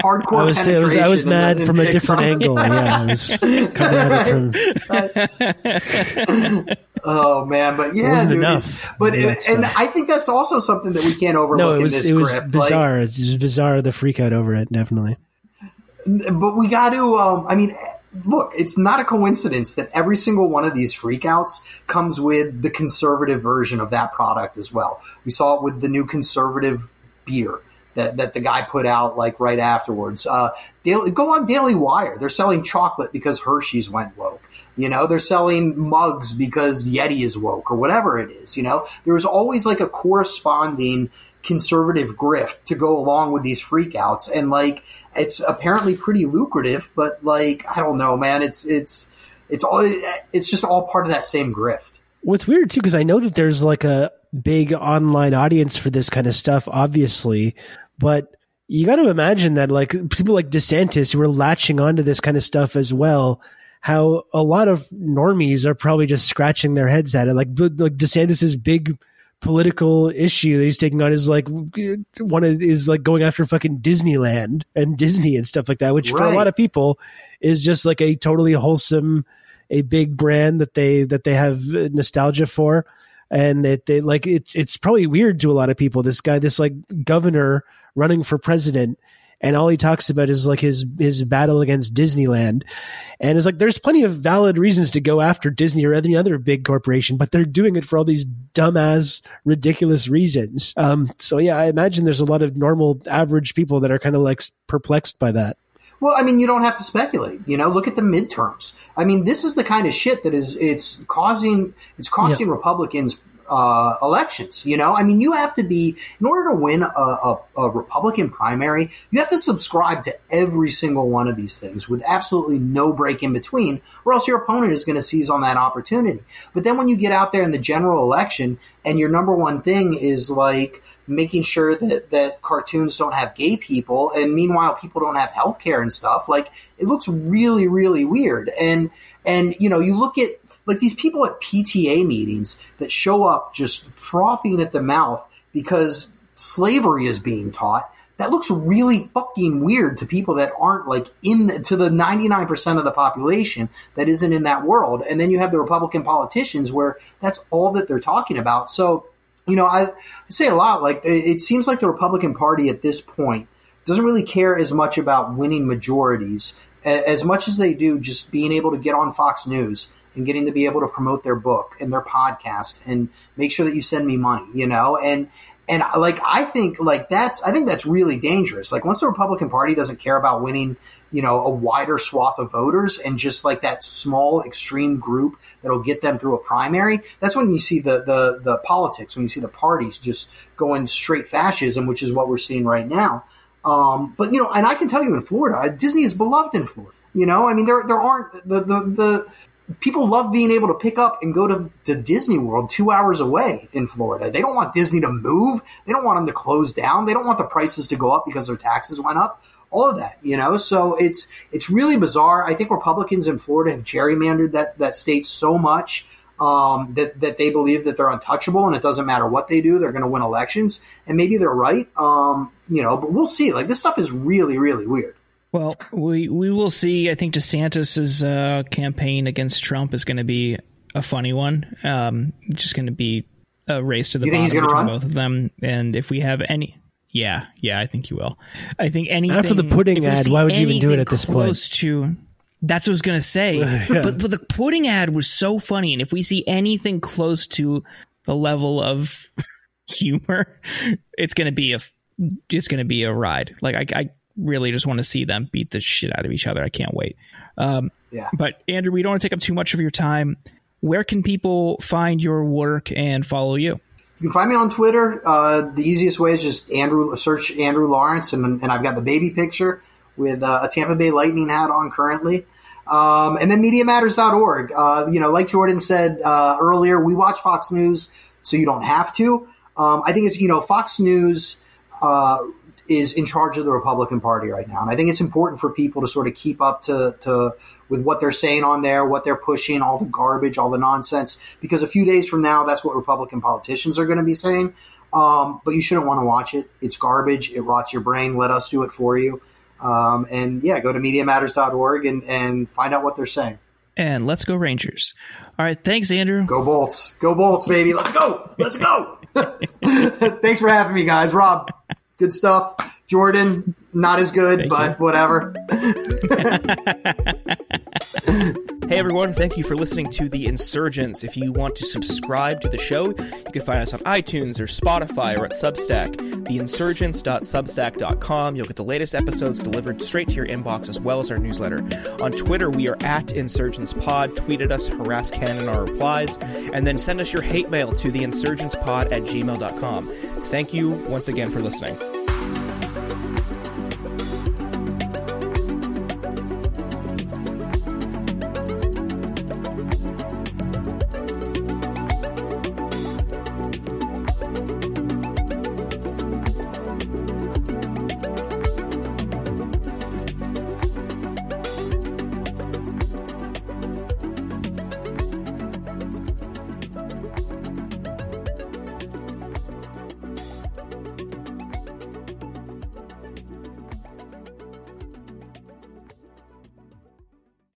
hardcore. I was, I was, I was mad from a different angle. Yeah, I was coming at it from. oh man, but yeah, dude, enough. But it, and uh, I think that's also something that we can't overlook. No, it was it was bizarre. Like, it's bizarre the freak out over it, definitely. But we got to. Um, I mean, look, it's not a coincidence that every single one of these freakouts comes with the conservative version of that product as well. We saw it with the new conservative beer that, that the guy put out like right afterwards. Uh, Daily, go on Daily Wire. They're selling chocolate because Hershey's went woke. You know, they're selling mugs because Yeti is woke or whatever it is. You know, there's always like a corresponding conservative grift to go along with these freakouts. And like, it's apparently pretty lucrative, but like, I don't know, man. It's, it's, it's all, it's just all part of that same grift. What's weird too, because I know that there's like a big online audience for this kind of stuff, obviously, but you got to imagine that like people like DeSantis who are latching onto this kind of stuff as well. How a lot of normies are probably just scratching their heads at it. Like, like DeSantis's big political issue that he's taking on is like one is like going after fucking Disneyland and Disney and stuff like that, which right. for a lot of people is just like a totally wholesome, a big brand that they that they have nostalgia for, and that they like it's it's probably weird to a lot of people. This guy, this like governor running for president and all he talks about is like his his battle against Disneyland, and it's like there's plenty of valid reasons to go after Disney or any other big corporation, but they're doing it for all these dumbass, ridiculous reasons. Um, so yeah, I imagine there's a lot of normal, average people that are kind of like perplexed by that. Well, I mean, you don't have to speculate. You know, look at the midterms. I mean, this is the kind of shit that is it's causing it's costing yeah. Republicans uh, elections. You know, I mean, you have to be in order to win a, a, a, Republican primary, you have to subscribe to every single one of these things with absolutely no break in between, or else your opponent is going to seize on that opportunity. But then when you get out there in the general election, and your number one thing is like making sure that that cartoons don't have gay people, and meanwhile people don't have health care and stuff, like it looks really, really weird. And and you know, you look at like these people at PTA meetings that show up just frothing at the mouth because slavery is being taught. That looks really fucking weird to people that aren't like in to the 99% of the population that isn't in that world. And then you have the Republican politicians where that's all that they're talking about. So, you know, I, I say a lot like it seems like the Republican Party at this point doesn't really care as much about winning majorities as much as they do just being able to get on Fox News and getting to be able to promote their book and their podcast and make sure that you send me money, you know? And, and like, I think like that's, I think that's really dangerous. Like once the Republican party doesn't care about winning, you know, a wider swath of voters and just like that small extreme group that'll get them through a primary, that's when you see the, the, the politics, when you see the parties just going straight fascism, which is what we're seeing right now. Um, but you know, and I can tell you in Florida, Disney is beloved in Florida. You know, I mean, there there aren't the the, the people love being able to pick up and go to, to Disney World two hours away in Florida. They don't want Disney to move. They don't want them to close down. They don't want the prices to go up because their taxes went up. All of that, you know. So it's it's really bizarre. I think Republicans in Florida have gerrymandered that that state so much um, that that they believe that they're untouchable and it doesn't matter what they do, they're going to win elections. And maybe they're right, um, you know. But we'll see. Like this stuff is really really weird. Well, we we will see. I think DeSantis's uh, campaign against Trump is going to be a funny one. Um, just going to be a race to the you bottom between run? both of them. And if we have any, yeah, yeah, I think you will. I think anything after the pudding ad. Why would you even do it at this point? To that's what I was going to say. yeah. But but the pudding ad was so funny, and if we see anything close to the level of humor, it's going to be a it's to be a ride. Like I, I really just want to see them beat the shit out of each other. I can't wait. Um, yeah. But Andrew, we don't want to take up too much of your time. Where can people find your work and follow you? You can find me on Twitter. Uh, the easiest way is just Andrew search Andrew Lawrence, and, and I've got the baby picture with uh, a Tampa Bay Lightning hat on currently. Um, and then MediaMatters.org. Uh, you know, like Jordan said uh, earlier, we watch Fox News, so you don't have to. Um, I think it's you know Fox News uh, is in charge of the Republican Party right now. And I think it's important for people to sort of keep up to, to with what they're saying on there, what they're pushing, all the garbage, all the nonsense, because a few days from now, that's what Republican politicians are going to be saying. Um, but you shouldn't want to watch it. It's garbage. It rots your brain. Let us do it for you. Um, and yeah, go to MediaMatters.org and, and find out what they're saying. And let's go Rangers. All right. Thanks, Andrew. Go Bolts. Go Bolts, baby. Let's go. Let's go. Thanks for having me, guys. Rob, good stuff. Jordan, not as good, Thank but you. whatever. hey everyone, thank you for listening to The Insurgents. If you want to subscribe to the show, you can find us on iTunes or Spotify or at Substack, theinsurgents.substack.com. You'll get the latest episodes delivered straight to your inbox as well as our newsletter. On Twitter, we are at InsurgentsPod. Tweet at us, harass Ken in our replies, and then send us your hate mail to theinsurgentspod at gmail.com. Thank you once again for listening.